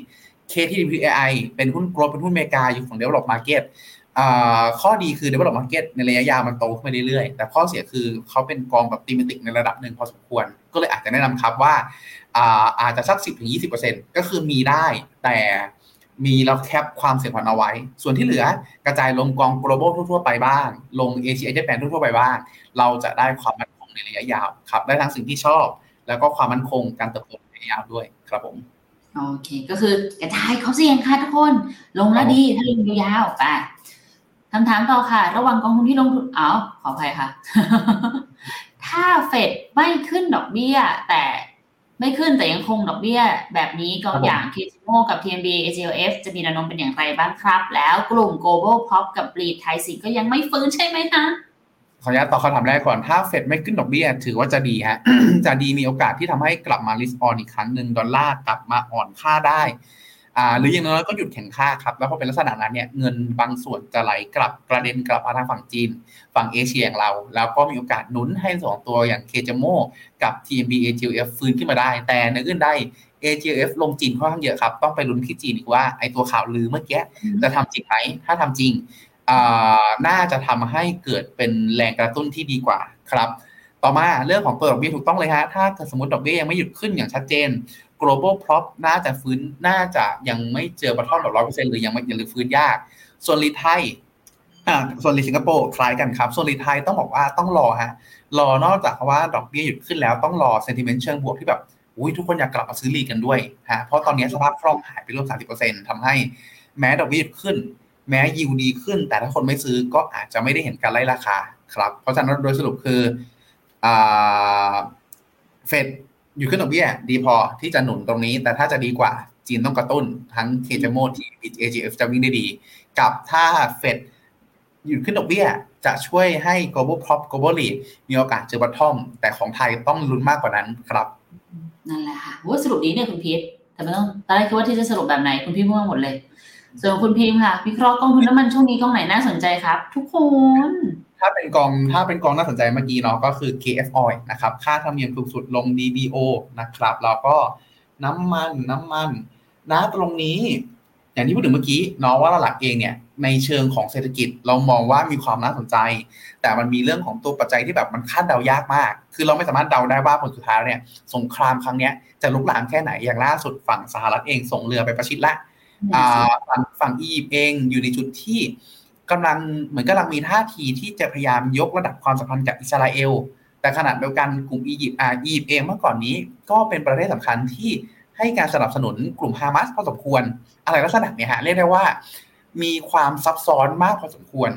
KTDPI เป็นหุ้นกลด์เป็นหุ้นอเมริกาอยู่ของ Develop Market ข้อดีคือ develop market ในระยะยาวมันโตขึ้นไปเรื่อยๆ แต่ข้อเสียคือเขาเป็นกองแบบตีมติกในระดับหนึ่งพอสมควร ก็เลยอาจจะแนะนำครับว่าอ่าอาจจะสัก 10-20%ก็คือมีได้แต่ มีแล้วแคปความเสี่ยงผันเอาไว้ ส่วนที่เหลือกระจายลงกอง global ทั่วๆไปบ้าง ลง Asia Japan ทั่วๆไปบ้าง เราจะได้ความมั่นคงในระยะยาวครับ ได้ทั้งสิ่งที่ชอบ แล้วก็ความมั่นคงการเติบโตในระยะยาวด้วยครับผม โอเค ก็คือกระจายเขาเสี่ยงค่ะทุกคน ลงแล้วดี ถ้าลงยาวๆไปคำถามต่อค่ะ ระหว่างกองทุนที่ลงทุนอ๋อขออภัยค่ะ ถ้าเฟดไม่ขึ้นดอกเบี้ย แต่ ไม่ขึ้นแต่ยังคงดอกเบี้ย แบบนี้กองอย่างทีโมกับ TMB AGLF จะมีแนวโน้มเป็นอย่างไรบ้างครับ แล้วกลุ่ม Global Pop กับ Bleed ไทยสิก็ยังไม่ฟื้นใช่ไหมคะขออนุญาตตอบคำถามแรกก่อน ถ้าเฟดไม่ขึ้นดอกเบี้ยถือว่าจะดีฮะ จะดีมีโอกาสที่ทำให้กลับมาลิสออนอีกครั้งหนึ่งดอลลาร์กลับมาอ่อนค่าได้อ่า หรืออย่างน้อยก็หยุดแข็งค่าครับแล้วพอเป็นลักษณะนั้นเนี่ยเงินบางส่วนจะไหลกลับกระเด็นกลับมาทางฝั่งจีน ฝั่งเอเชียอย่างเรา แล้วก็มีโอกาสหนุนให้สองตัวอย่างเคจโมกับ TMB AGF ฟื้นขึ้นมาได้ แต่ในอื่นใด AGF ลงจีนค่อนข้างเยอะครับ ต้องไปลุ้นที่จีนอีกว่าไอตัวข่าวลือเมื่อกี้จะทำจริงไหมถ้าทำจริงอ่าน่าจะทำให้เกิดเป็นแรงกระตุ้นที่ดีกว่าครับ ต่อมาเรื่องของตัวดอกเบี้ยถูกต้องเลยฮะถ้าเกิดสมมติดอกเบี้ยยังไม่หยุดขึ้นอย่างชัดเจน global prop น่าจะฟื้นน่าจะยังไม่เจอบัตทอมแบบร้อยเปอร์เซ็นต์หรือยังไม่ยังหรือฟื้นยาก ส่วนรีไทยอ่าส่วนรีสิงคโปร์คล้ายกันครับ ส่วนรีไทยต้องบอกว่าต้องรอฮะ รอนอกจากว่าดอกเบี้ยหยุดขึ้นแล้วต้องรอ sentiment เชิงบวกที่แบบอุ้ยทุกคนอยากกลับมาซื้อรีกันด้วยฮะ เพราะตอนนี้สภาพคล่องหายไปร่วม30%ทำให้แม้ดอกเบี้ยหยุดขึ้น แม้ยิวดีขึ้น แต่ถ้าคนไม่ซื้อก็อาจจะไม่ได้เห็นการไล่ราคาครับ เพราะฉะนั้นโดยสรุปคืออ่าเฟด อยู่ขึ้นดอกเบี้ยดีพอที่จะหนุนตรงนี้ แต่ถ้าจะดีกว่าจีนต้องกระตุ้น ทั้งเคจโมที่ AGF จะวิ่งได้ดี กับถ้าเฟดหยุดขึ้นดอกเบี้ยจะช่วยให้ global prop global lead มีโอกาสเจอบัตทอม แต่ของไทยต้องลุ้นมากกว่านั้นครับ นั่นแหละค่ะโอ้สรุปดีเนี่ยคุณพีทแต่ไม่ต้องตอนแรกคิดว่าที่จะสรุปแบบไหนคุณพี่พูดมาหมดเลย ส่วนคุณพิมพ์ค่ะวิเคราะห์กองทุนน้ำมันช่วงนี้กองไหนน่าสนใจครับ ทุกคน ถ้าเป็นกองถ้าเป็นกองน่าสนใจเมื่อกี้เนาะก็คือ KF Oil นะครับค่าธรรมเนียมถูกสุดลง DBO นะครับแล้วก็น้ำมันน้ำมันนะตรงนี้ อย่างที่พูดถึงเมื่อกี้เนาะว่าหลักเองเนี่ยในเชิงของเศรษฐกิจเรามองว่ามีความน่าสนใจ แต่มันมีเรื่องของตัวปัจจัยที่แบบมันคาดเดายากมาก คือเราไม่สามารถเดาได้ว่าผลสุดท้ายเนี่ยสงครามครั้งเนี้ยจะลุกลามแค่ไหนอย่างล่าสุดฝั่งสหรัฐเองส่งเรือไปประชิดละ ฝั่งฝั่งอียิปต์เองอยู่ในจุดที่กำลังเหมือนกำลังมีท่าทีที่จะพยายามยกระดับความสัมพันธ์กับอิสราเอล แต่ขณะเดียวกันกลุ่มอียิปต์อ่าอียิปต์เองเมื่อก่อนนี้ ก็เป็นประเทศสำคัญที่ให้การสนับสนุนกลุ่มฮามาสพอสมควร อะไรลักษณะเนี้ยฮะเรียกได้ว่า มีความซับซ้อนมากพอสมควร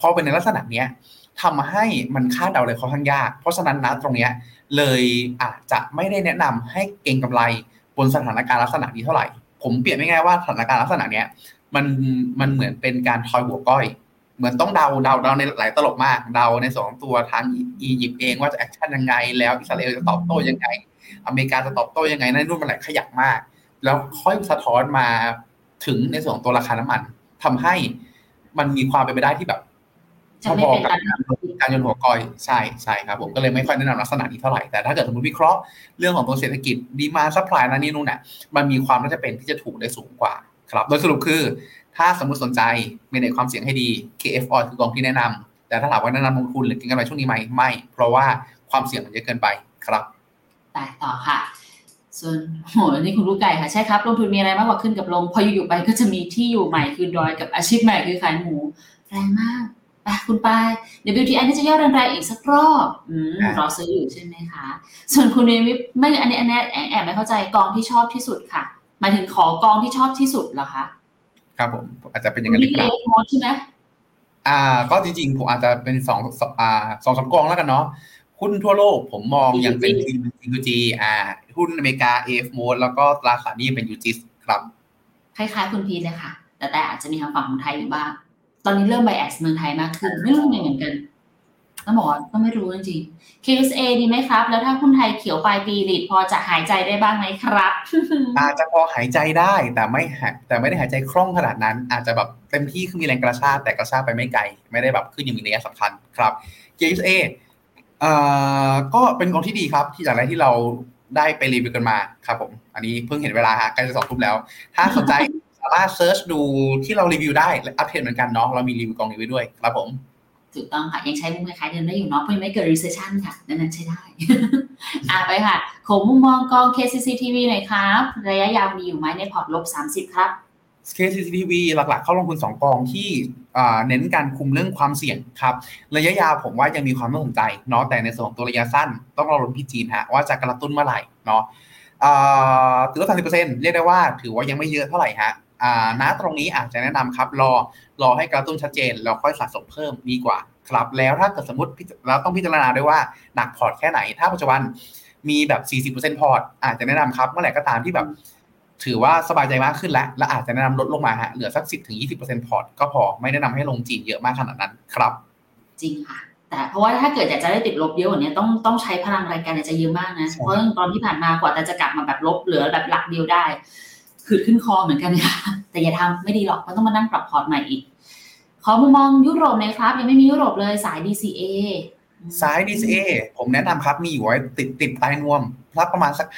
พอเป็นในลักษณะเนี้ยทำให้มันคาดเดาเลยค่อนข้างยาก เพราะฉะนั้นนะตรงเนี้ยเลยอาจจะไม่ได้แนะนำให้เก็งกำไรบนสถานการณ์ลักษณะนี้เท่าไหร่ ผมเปรียบง่ายๆว่าสถานการณ์ลักษณะเนี้ยมันมันเหมือนเป็นการทอยหัวก้อย เหมือนต้องเดาเดาเดาในหลายตลบมากเดาในสองตัวทางอียิปต์เองว่าจะ action ยังไง แล้วอิสราเอลจะตอบโต้ยังไง อเมริกาจะตอบโต้ยังไงนั่นนู่นมันหลายขยักมาก แล้วค่อยสะท้อนมาถึงในส่วนของตัวราคาน้ำมันทำให้มันมีความเป็นไปได้ที่แบบ พอเป็นๆกับการการโยนหัวก้อยใช่ใช่ครับผมก็เลยไม่ค่อยแนะนำลักษณะนี้เท่าไหร่แต่ถ้าเกิดสมมติวิเคราะห์เรื่องของตัวเศรษฐกิจ demand supply นั่นนี่นู่นน่ะมันมีความน่าจะเป็นที่จะถูกได้สูงกว่าครับโดยสรุปคือ ถ้าสมมติสนใจมีในความเสี่ยงให้ดี KF Oil คือกองที่แนะนำแต่ถ้าถามว่าแนะนำลงทุนหรือเก็งกำไรช่วงนี้ไหมไม่ เพราะว่าความเสี่ยงมันเยอะเกินไปครับแต่ต่อค่ะส่วนโหนี่คุณรู้ไก่ค่ะ ใช่ครับ ลงทุนมีอะไรมากกว่าขึ้นกับลง พออยู่ๆไปก็จะมีที่อยู่ใหม่คือดอยกับอาชีพใหม่คือขายหมูแรงมาก ไปคุณปาย WTI นี่จะย่อแรงๆอีกสักรอบอืมอ่ารอซื้ออยู่ใช่ไหมคะ ส่วนคุณเรนวิทไม่อันนี้อันนี้แอบแอบไม่เข้าใจกองที่ชอบที่สุดค่ะหมายถึงขอกองที่ชอบที่สุดเหรอคะครับผมอาจจะเป็นอย่างนั้นหรือเปล่า DA โมดใช่ไหมอ่า ก็จริงๆผมอาจจะเป็นสองสองอ่าสองสามกองแล้วกันเนาะหุ้นทั่วโลกผมมองยังเป็น UG อ่าหุ้นอเมริกา AF mode แล้วก็ตราสารหนี้เป็น UGIS ครับ คล้ายๆคุณพีทเลยค่ะ แต่แต่อาจจะมีทางฝั่งของไทยอยู่บ้าง ตอนนี้เริ่มไบแอสเมืองไทยมากขึ้น ไม่รู้ยังไงเหมือนกันต้องบอกว่าก็ไม่รู้จริงๆ KSA ดีไหมครับ แล้วถ้าหุ้นไทยเขียวปลายปีหลีดพอจะหายใจได้บ้างไหมครับ อาจจะพอหายใจได้แต่ไม่หายแต่ไม่ได้หายใจคล่องขนาดนั้น อาจจะแบบเต็มที่คือมีแรงกระชากแต่กระชากไปไม่ไกล ไม่ได้แบบขึ้นอย่างมีนัยสำคัญครับ KSA เอ่อก็เป็นกองที่ดีครับ ที่จากแรกที่เราได้ไปรีวิวกันมาครับผม อันนี้เพิ่งเห็นเวลาฮะใกล้จะสองทุ่มแล้ว ถ้าสนใจ สามารถ search ดูที่เรารีวิวได้และอัปเดตเหมือนกันเนาะเรามีรีวิวกองนี้ไว้ด้วยครับผมถูกต้องค่ะ ยังใช้มุมคล้ายๆเดิมได้อยู่เนาะเพราะยังไม่เกิด recession ค่ะดังนั้นใช้ได้ อ่าไปค่ะขอมุมมองกอง KCCTV หน่อยครับ ระยะยาวมีอยู่ไหมในพอร์ตลบ 30 ครับ KCCTV หลักๆ เข้าลงทุน 2 กองที่อ่าเน้นการคุมเรื่องความเสี่ยงครับ ระยะยาวผมว่ายังมีความน่าสนใจเนาะแต่ในส่วนของตัวระยะสั้น ต้องรอรุ้นพี่จีนฮะว่าจะกระตุ้นเมื่อไหร่เนาะอ่าถือว่า30%เรียกได้ว่าถือว่ายังไม่เยอะเท่าไหร่ฮะ อ่าณตรงนี้อาจจะแนะนำครับ รอรอให้กระตุ้นชัดเจนแล้วค่อยสะสมเพิ่มดีกว่า ครับแล้วถ้าเกิดสมมติเราต้องพิจารณาด้วยว่าหนักพอร์ตแค่ไหน ถ้าปัจจุบันมีแบบ 40%พอร์ตอาจจะแนะนำครับ เมื่อไหร่ก็ตามที่แบบ ถือว่าสบายใจมากขึ้นแล้ว และอาจจะแนะนำลดลงมาฮะเหลือสัก 10-20%พอร์ตก็พอไม่แนะนำให้ลงจีนเยอะมากขนาดนั้นครับ จริงค่ะแต่เพราะว่าถ้าเกิดอยากจะได้ติดลบเยอะกว่านี้ต้องต้องใช้พลังรายการในใจเยอะมากนะ เพราะตอนที่ผ่านมากว่าแต่จะกลับมาแบบลบเหลือแบบหลักเดียวได้ คือขึ้นคอเหมือนกันค่ะแต่อย่าทำไม่ดีหรอกมันต้องมานั่งปรับพอร์ตใหม่อีก ขอมุมมองยุโรปหน่อยครับ ยังไม่มียุโรปเลยสาย DCA สาย DCA ผมแนะนำครับมีอยู่ไว้ติดติดปลายนวมครับประมาณสัก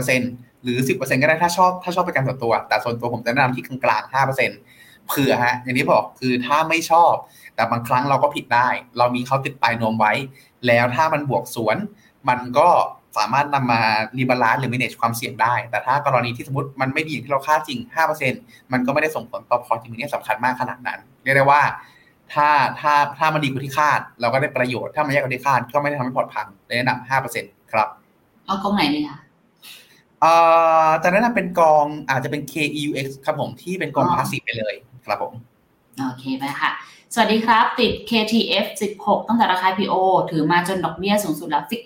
5%หรือ 10%ก็ได้ถ้าชอบถ้าชอบเป็นการส่วนตัว แต่ส่วนตัวผมจะแนะนำที่กลางๆ5%เผื่อฮะ อย่างที่บอกคือถ้าไม่ชอบ แต่บางครั้งเราก็ผิดได้ เรามีเขาติดปลายนวมไว้ แล้วถ้ามันบวกสวน มันก็ สามารถนำมา rebalance หรือ manage ความเสี่ยงได้ แต่ถ้ากรณีที่สมมติมันไม่ดีอย่างที่เราคาดจริง 5%มันก็ไม่ได้ส่งผลต่อพอร์ตที่มีเนี่ยสำคัญมากขนาดนั้น เรียกได้ว่า ถ้าถ้าถ้ามันดีกว่าที่คาด เราก็ได้ประโยชน์ถ้ามันแย่กว่าที่คาด ก็ไม่ได้ทำให้พอร์ตพังเลยแนะนำห้าเปอร์เซ็นต์ครับ เอากองไหนดีคะเอ่อจะแนะนำเป็นกองอาจจะเป็น KEUX ครับผมที่เป็นกองอ๋อ passive ไปเลยครับผมโอเคไปค่ะ สวัสดีครับ ติด KTF 16 ตั้งแต่ราคา IPO ถือมาจนดอกเบี้ยสูงสุดแล้วฟิก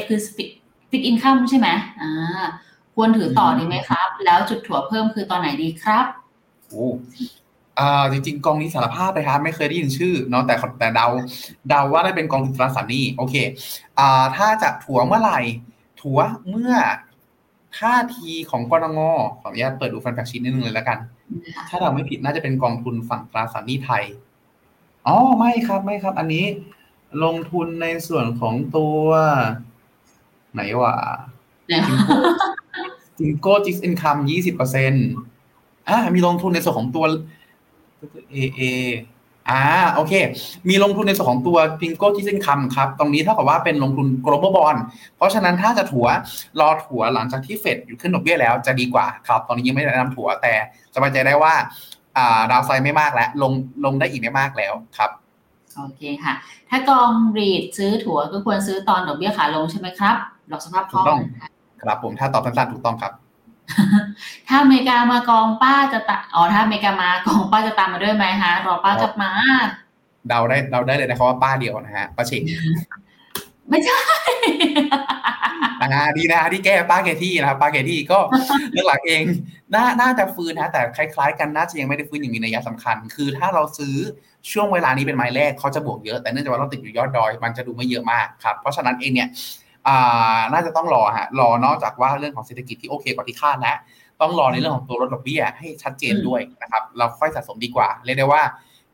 F คือฟิกฟิกอินคัมใช่ไหมอ่าควรถือต่อดีไหมครับ แล้วจุดถัวเพิ่มคือตอนไหนดีครับโอ้อ่าจริงๆ กองนี้สารภาพไปครับไม่เคยได้ยินชื่อเนาะแต่แต่เดาเดาว่าได้เป็นกองทุนตราสารหนี้โอเคอ่าถ้าจะถัวเมื่อไหร่ถัวเมื่อท่าทีของกรงงขออนุญาตเปิดดูฟันแฟกชีนนิดนึงเลยแล้วกัน ถ้าเราไม่ผิดน่าจะเป็นกองทุนฝั่งตราสารหนี้ไทยอ๋อไม่ครับไม่ครับ อันนี้ ลงทุนในส่วนของตัว ไหนวะเนี่ยจิงโก้จิกอินคัมยี่สิบเปอร์เซ็นอ่ามีลงทุนในส่วนของตัว AA อ่าโอเค มีลงทุนในส่วนของตัว p i n g o ที่เส้นคำครับ ตรงนี้เท่ากับว่าเป็นลงทุน global bond เพราะฉะนั้นถ้าจะถัวรอถัวหลังจากที่เฟดอยู่ขึ้นดอกเบี้ยแล้วจะดีกว่าครับ ตอนนี้ยังไม่ได้แนะนำถัวแต่สบายใจได้ว่าอ่าดาวไซด์ไม่มากแล้ว ลงลงได้อีกไม่มากแล้วครับ โอเคค่ะ ถ้ากองรีดซื้อถั่วก็ควรซื้อตอนดอกเบี้ยขาลงใช่ไหมครับ ดอกสภาพคล่องถูกต้องนะคะครับผมถ้าตอบสั้นๆถูกต้องครับ ถ้าอเมริกามากองป้าจะตะอ๋อถ้าอเมริกามากองป้าจะตามมาด้วยไหมฮะรอป้ากลับมาเดาได้เดาได้เลยนะครับว่าป้าเดียวนะฮะป้าเชงไม่ใช่อ่าดีนะที่แก้ป้าเกที่นะครับป้าเกที่ก็เรื่องหลักเองน่าน่าจะฟื้นนะแต่คล้ายๆ กันน่าจะยังไม่ได้ฟื้นอย่างมีนัยสำคัญ คือถ้าเราซื้อช่วงเวลานี้เป็นไม้แรกเขาจะบวกเยอะแต่เนื่องจากว่าเราติดอยู่ยอดดอย มันจะดูไม่เยอะมากครับเพราะฉะนั้นเองเนี่ยอ่า น่าจะต้องรอฮะรอนอกจากว่าเรื่องของเศรษฐกิจที่โอเคกว่าที่คาดแล้วต้องรอในเรื่องของตัวลดดอกเบี้ยให้ชัดเจนด้วยนะครับ เราค่อยสะสมดีกว่า เรียกได้ว่า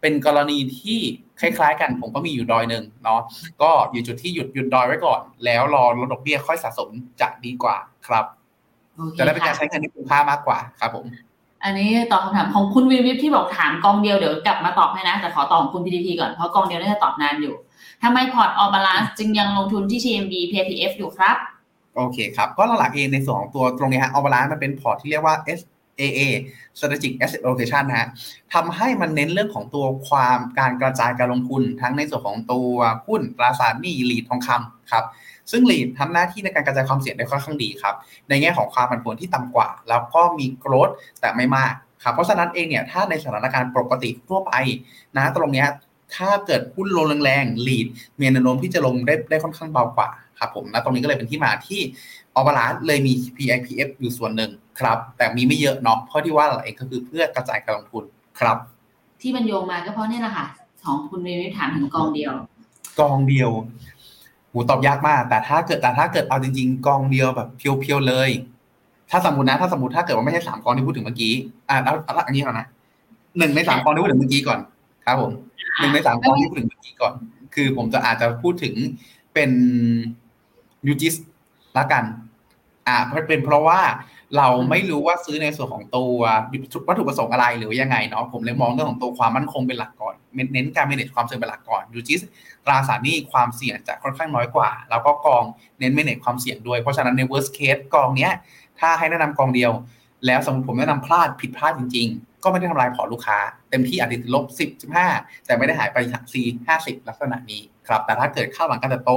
เป็นกรณีที่คล้ายๆ กันผมก็มีอยู่ดอยหนึ่งเนาะก็อยู่จุดที่หยุดหยุดดอยไว้ก่อน แล้วรอลดดอกเบี้ยค่อยสะสมจะดีกว่าครับโอเคจะได้เป็นการค่ะใช้เงินที่คุ้มค่ามากกว่าครับผม อันนี้ตอบคำถามของคุณวินวิปที่บอกถามกองเดียวเดี๋ยวกลับมาตอบให้นะ แต่ขอตอบของคุณ PTT ก่อนเพราะกองเดียวน่าจะตอบนานอยู่ ทำไมพอร์ต all balance จึงยังลงทุนที่ TMB PPF อยู่ครับ โอเคครับ ก็หลักๆเองในส่วนของตัวตรงนี้ฮะ all balance มันเป็นพอร์ตที่เรียกว่า SAA Strategic Asset Allocation นะฮะทำให้มันเน้นเรื่องของตัวความการกระจายการลงทุน ทั้งในส่วนของตัวหุ้นตราสารหนี้ REIT ทองคำครับซึ่ง REIT ทำหน้าที่ในการกระจายความเสี่ยงได้ค่อนข้างดีครับ ในแง่ของความผันผวนที่ต่ำกว่า แล้วก็มีโกรธแต่ไม่มากครับเพราะฉะนั้นเองเนี่ยถ้าในสถานการณ์ปกติทั่วไปนะตรงเนี้ย ถ้าเกิดหุ้นลงแรงๆลีดมีแนวโน้มที่จะลงได้ได้ค่อนข้างเบากว่าครับผมนะตรงนี้ก็เลยเป็นที่มาที่ออบาลานเลยมี PIPF อยู่ส่วนหนึ่งครับ แต่มีไม่เยอะเนาะเพราะที่ว่าเราเองก็คือเพื่อกระจายการลงทุนครับ ที่มันโยงมาก็เพราะเนี่ยแหละค่ะของคุณวินวิปถามถึงกองเดียว กองเดียวหูตอบยากมาก แต่ถ้าเกิดแต่ถ้าเกิดเอาจริง ๆ กองเดียวแบบเพียวๆเลย ถ้าสมมตินะ ถ้าสมมติถ้าเกิดว่าไม่ใช่สามกองที่พูดถึงเมื่อกี้อ่าเอาเอาอันนี้ก่อนนะหนึ่งในสามกองที่พูดถึงเมื่อกี้ก่อนครับผม หนึ่งในสามกองที่พูดถึงเมื่อกี้ก่อน คือผมจะอาจจะพูดถึงเป็นยูจิสละกัน อ่าเพราะเป็นเพราะว่าเราไม่รู้ว่าซื้อในส่วนของตัววัตถุประสงค์อะไรหรือยังไงเนาะผมเลยมองเรื่องของตัวความมั่นคงเป็นหลักก่อน เน้นการ manage ความเสี่ยงเป็นหลักก่อนยูจิสตราสารหนี้ความเสี่ยงจะค่อนข้างน้อยกว่า แล้วก็กองเน้นไม่เน้นความเสี่ยงด้วยเพราะฉะนั้นใน worst case กองเนี้ย ถ้าให้แนะนำกองเดียว แล้วสมมติผมแนะนำพลาดผิดพลาดจริง ๆ ก็ไม่ได้ทำลายพอร์ตลูกค้า เต็มที่อาจจะติดลบ 10 15 แต่ไม่ได้หายไป4 50 ลักษณะนี้ครับ แต่ถ้าเกิดเข้าหลังการเติบโต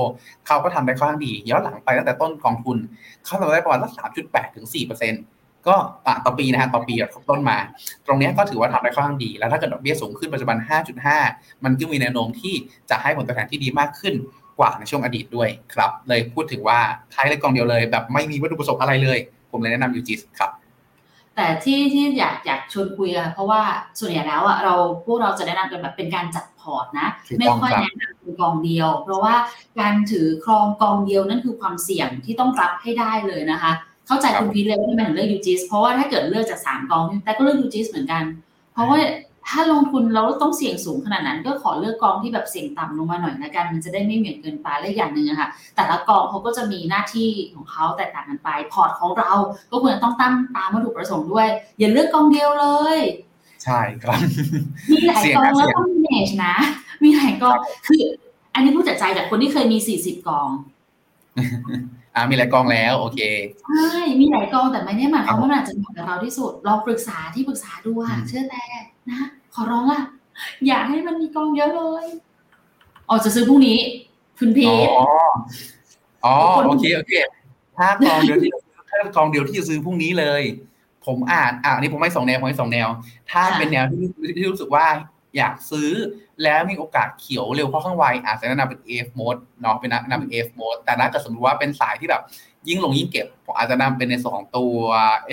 เขาก็ทำได้ค่อนข้างดี ย้อนหลังไปตั้งแต่ต้นกองทุน เขาทำได้ประมาณสัก3.8ถึง4%ก็อะต่อปีนะฮะต่อปีแบบต้นมา ตรงนี้ก็ถือว่าทำได้ค่อนข้างดี แล้วถ้าเกิดดอกเบี้ยสูงขึ้นปัจจุบัน 5.5 มันก็มีแนวโน้มที่จะให้ผลตอบแทนที่ดีมากขึ้นกว่าในช่วงอดีตด้วยครับ เลยพูดถึงว่าท้ายเลยกองเดียวเลย แบบไม่มีวัตถุประสงค์อะไรเลย ผมเลยแนะนำยูจิสครับ แต่ที่ที่อยากอยากชวนคุยกันเพราะว่าส่วนใหญ่แล้วอะเราพวกเราจะแนะนำกันแบบเป็นการจัดพอร์ตนะถูกต้องไม่ค่อยครับแนะนำเป็นกองเดียว เพราะว่าการถือครองกองเดียวนั่นคือความเสี่ยงที่ต้องรับให้ได้เลยนะคะ เข้าใจคุณพีทเลยว่าทำไมถึงเลือกยูจิสเพราะว่าถ้าเกิดเลือกจากสามกองแต่ก็เลือกยูจิสเหมือนกัน เพราะว่า ถ้าลงทุนเราต้องเสี่ยงสูงขนาดนั้น ก็ขอเลือกกองที่แบบเสี่ยงต่ำลงมาหน่อยละกัน มันจะได้ไม่เหมือนเกินไปและอย่างหนึ่งอะค่ะ แต่ละกองเขาก็จะมีหน้าที่ของเขาแตกต่างกันไป พอร์ตของเราก็ควรจะต้องตั้งตามวัตถุประสงค์ด้วย อย่าเลือกกองเดียวเลย ใช่ครับมีหลายเสี่ยงกองนะแล้วเสี่ยงต้อง manage นะ มีหลายกองคือ อันนี้พูดจากใจจากคนที่เคยมี40กองอ่ามีหลายกองแล้ว โอเคใช่มีหลายกองแต่ไม่ได้หมายความว่ามันอาจจะเหมาะกับเราที่สุดลองปรึกษาที่ปรึกษาดูอะอืมเชื่อแต่นะ ขอร้องอะอย่าให้มันมีกองเยอะเลยอ๋อจะซื้อพรุ่งนี้คุณพีอ๋อทอ๋อคนโอเคโอเคถ้ากองเดียวที่ถ้ากองเดียวที่จะซื้อพรุ่งนี้เลย ผมอ่านอ่านี่ผมไม่สองแนวผมไม่สองแนว ถ้าเป็นแนวที่ที่รู้สึกว่าอยากซื้อแล้วมีโอกาสเขียวเร็วค่อนข้างไวอาจจะแนะนำเป็น AF mode เนาะเป็นแนะนำเป็น AF mode แต่ถ้าเกิดสมมติว่าเป็นสายที่แบบ ยิ่งลงยิ่งเก็บผมอาจจะนำเป็นในส่วนของตัว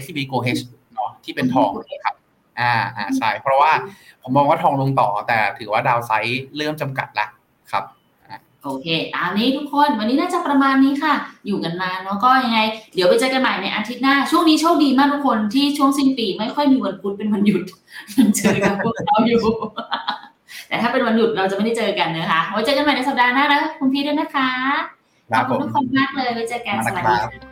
SCB Go H เนาะที่เป็นทองครับ อ่าอ่าใช่เพราะว่าผมมองว่าทองลงต่อแต่ถือว่าดาวไซด์เริ่มจำกัดละครับโอเค ตามนี้ทุกคน วันนี้น่าจะประมาณนี้ค่ะ อยู่กันมาแล้วก็ยังไง เดี๋ยวไปเจอกันใหม่ในอาทิตย์หน้า ช่วงนี้โชคดีมากทุกคนที่ช่วงสิ้นปีไม่ค่อยมีวันพุธเป็นวันหยุดยังเจอกับพวกเราอยู่ แต่ถ้าเป็นวันหยุดเราจะไม่ได้เจอกันนะคะไว้เจอกันใหม่ในสัปดาห์หน้านะคุณพี่ด้วยนะคะครัขบอบคุณผมทุกคนมากเลยไว้เจอกันสวัสดีมานะครับค่ะ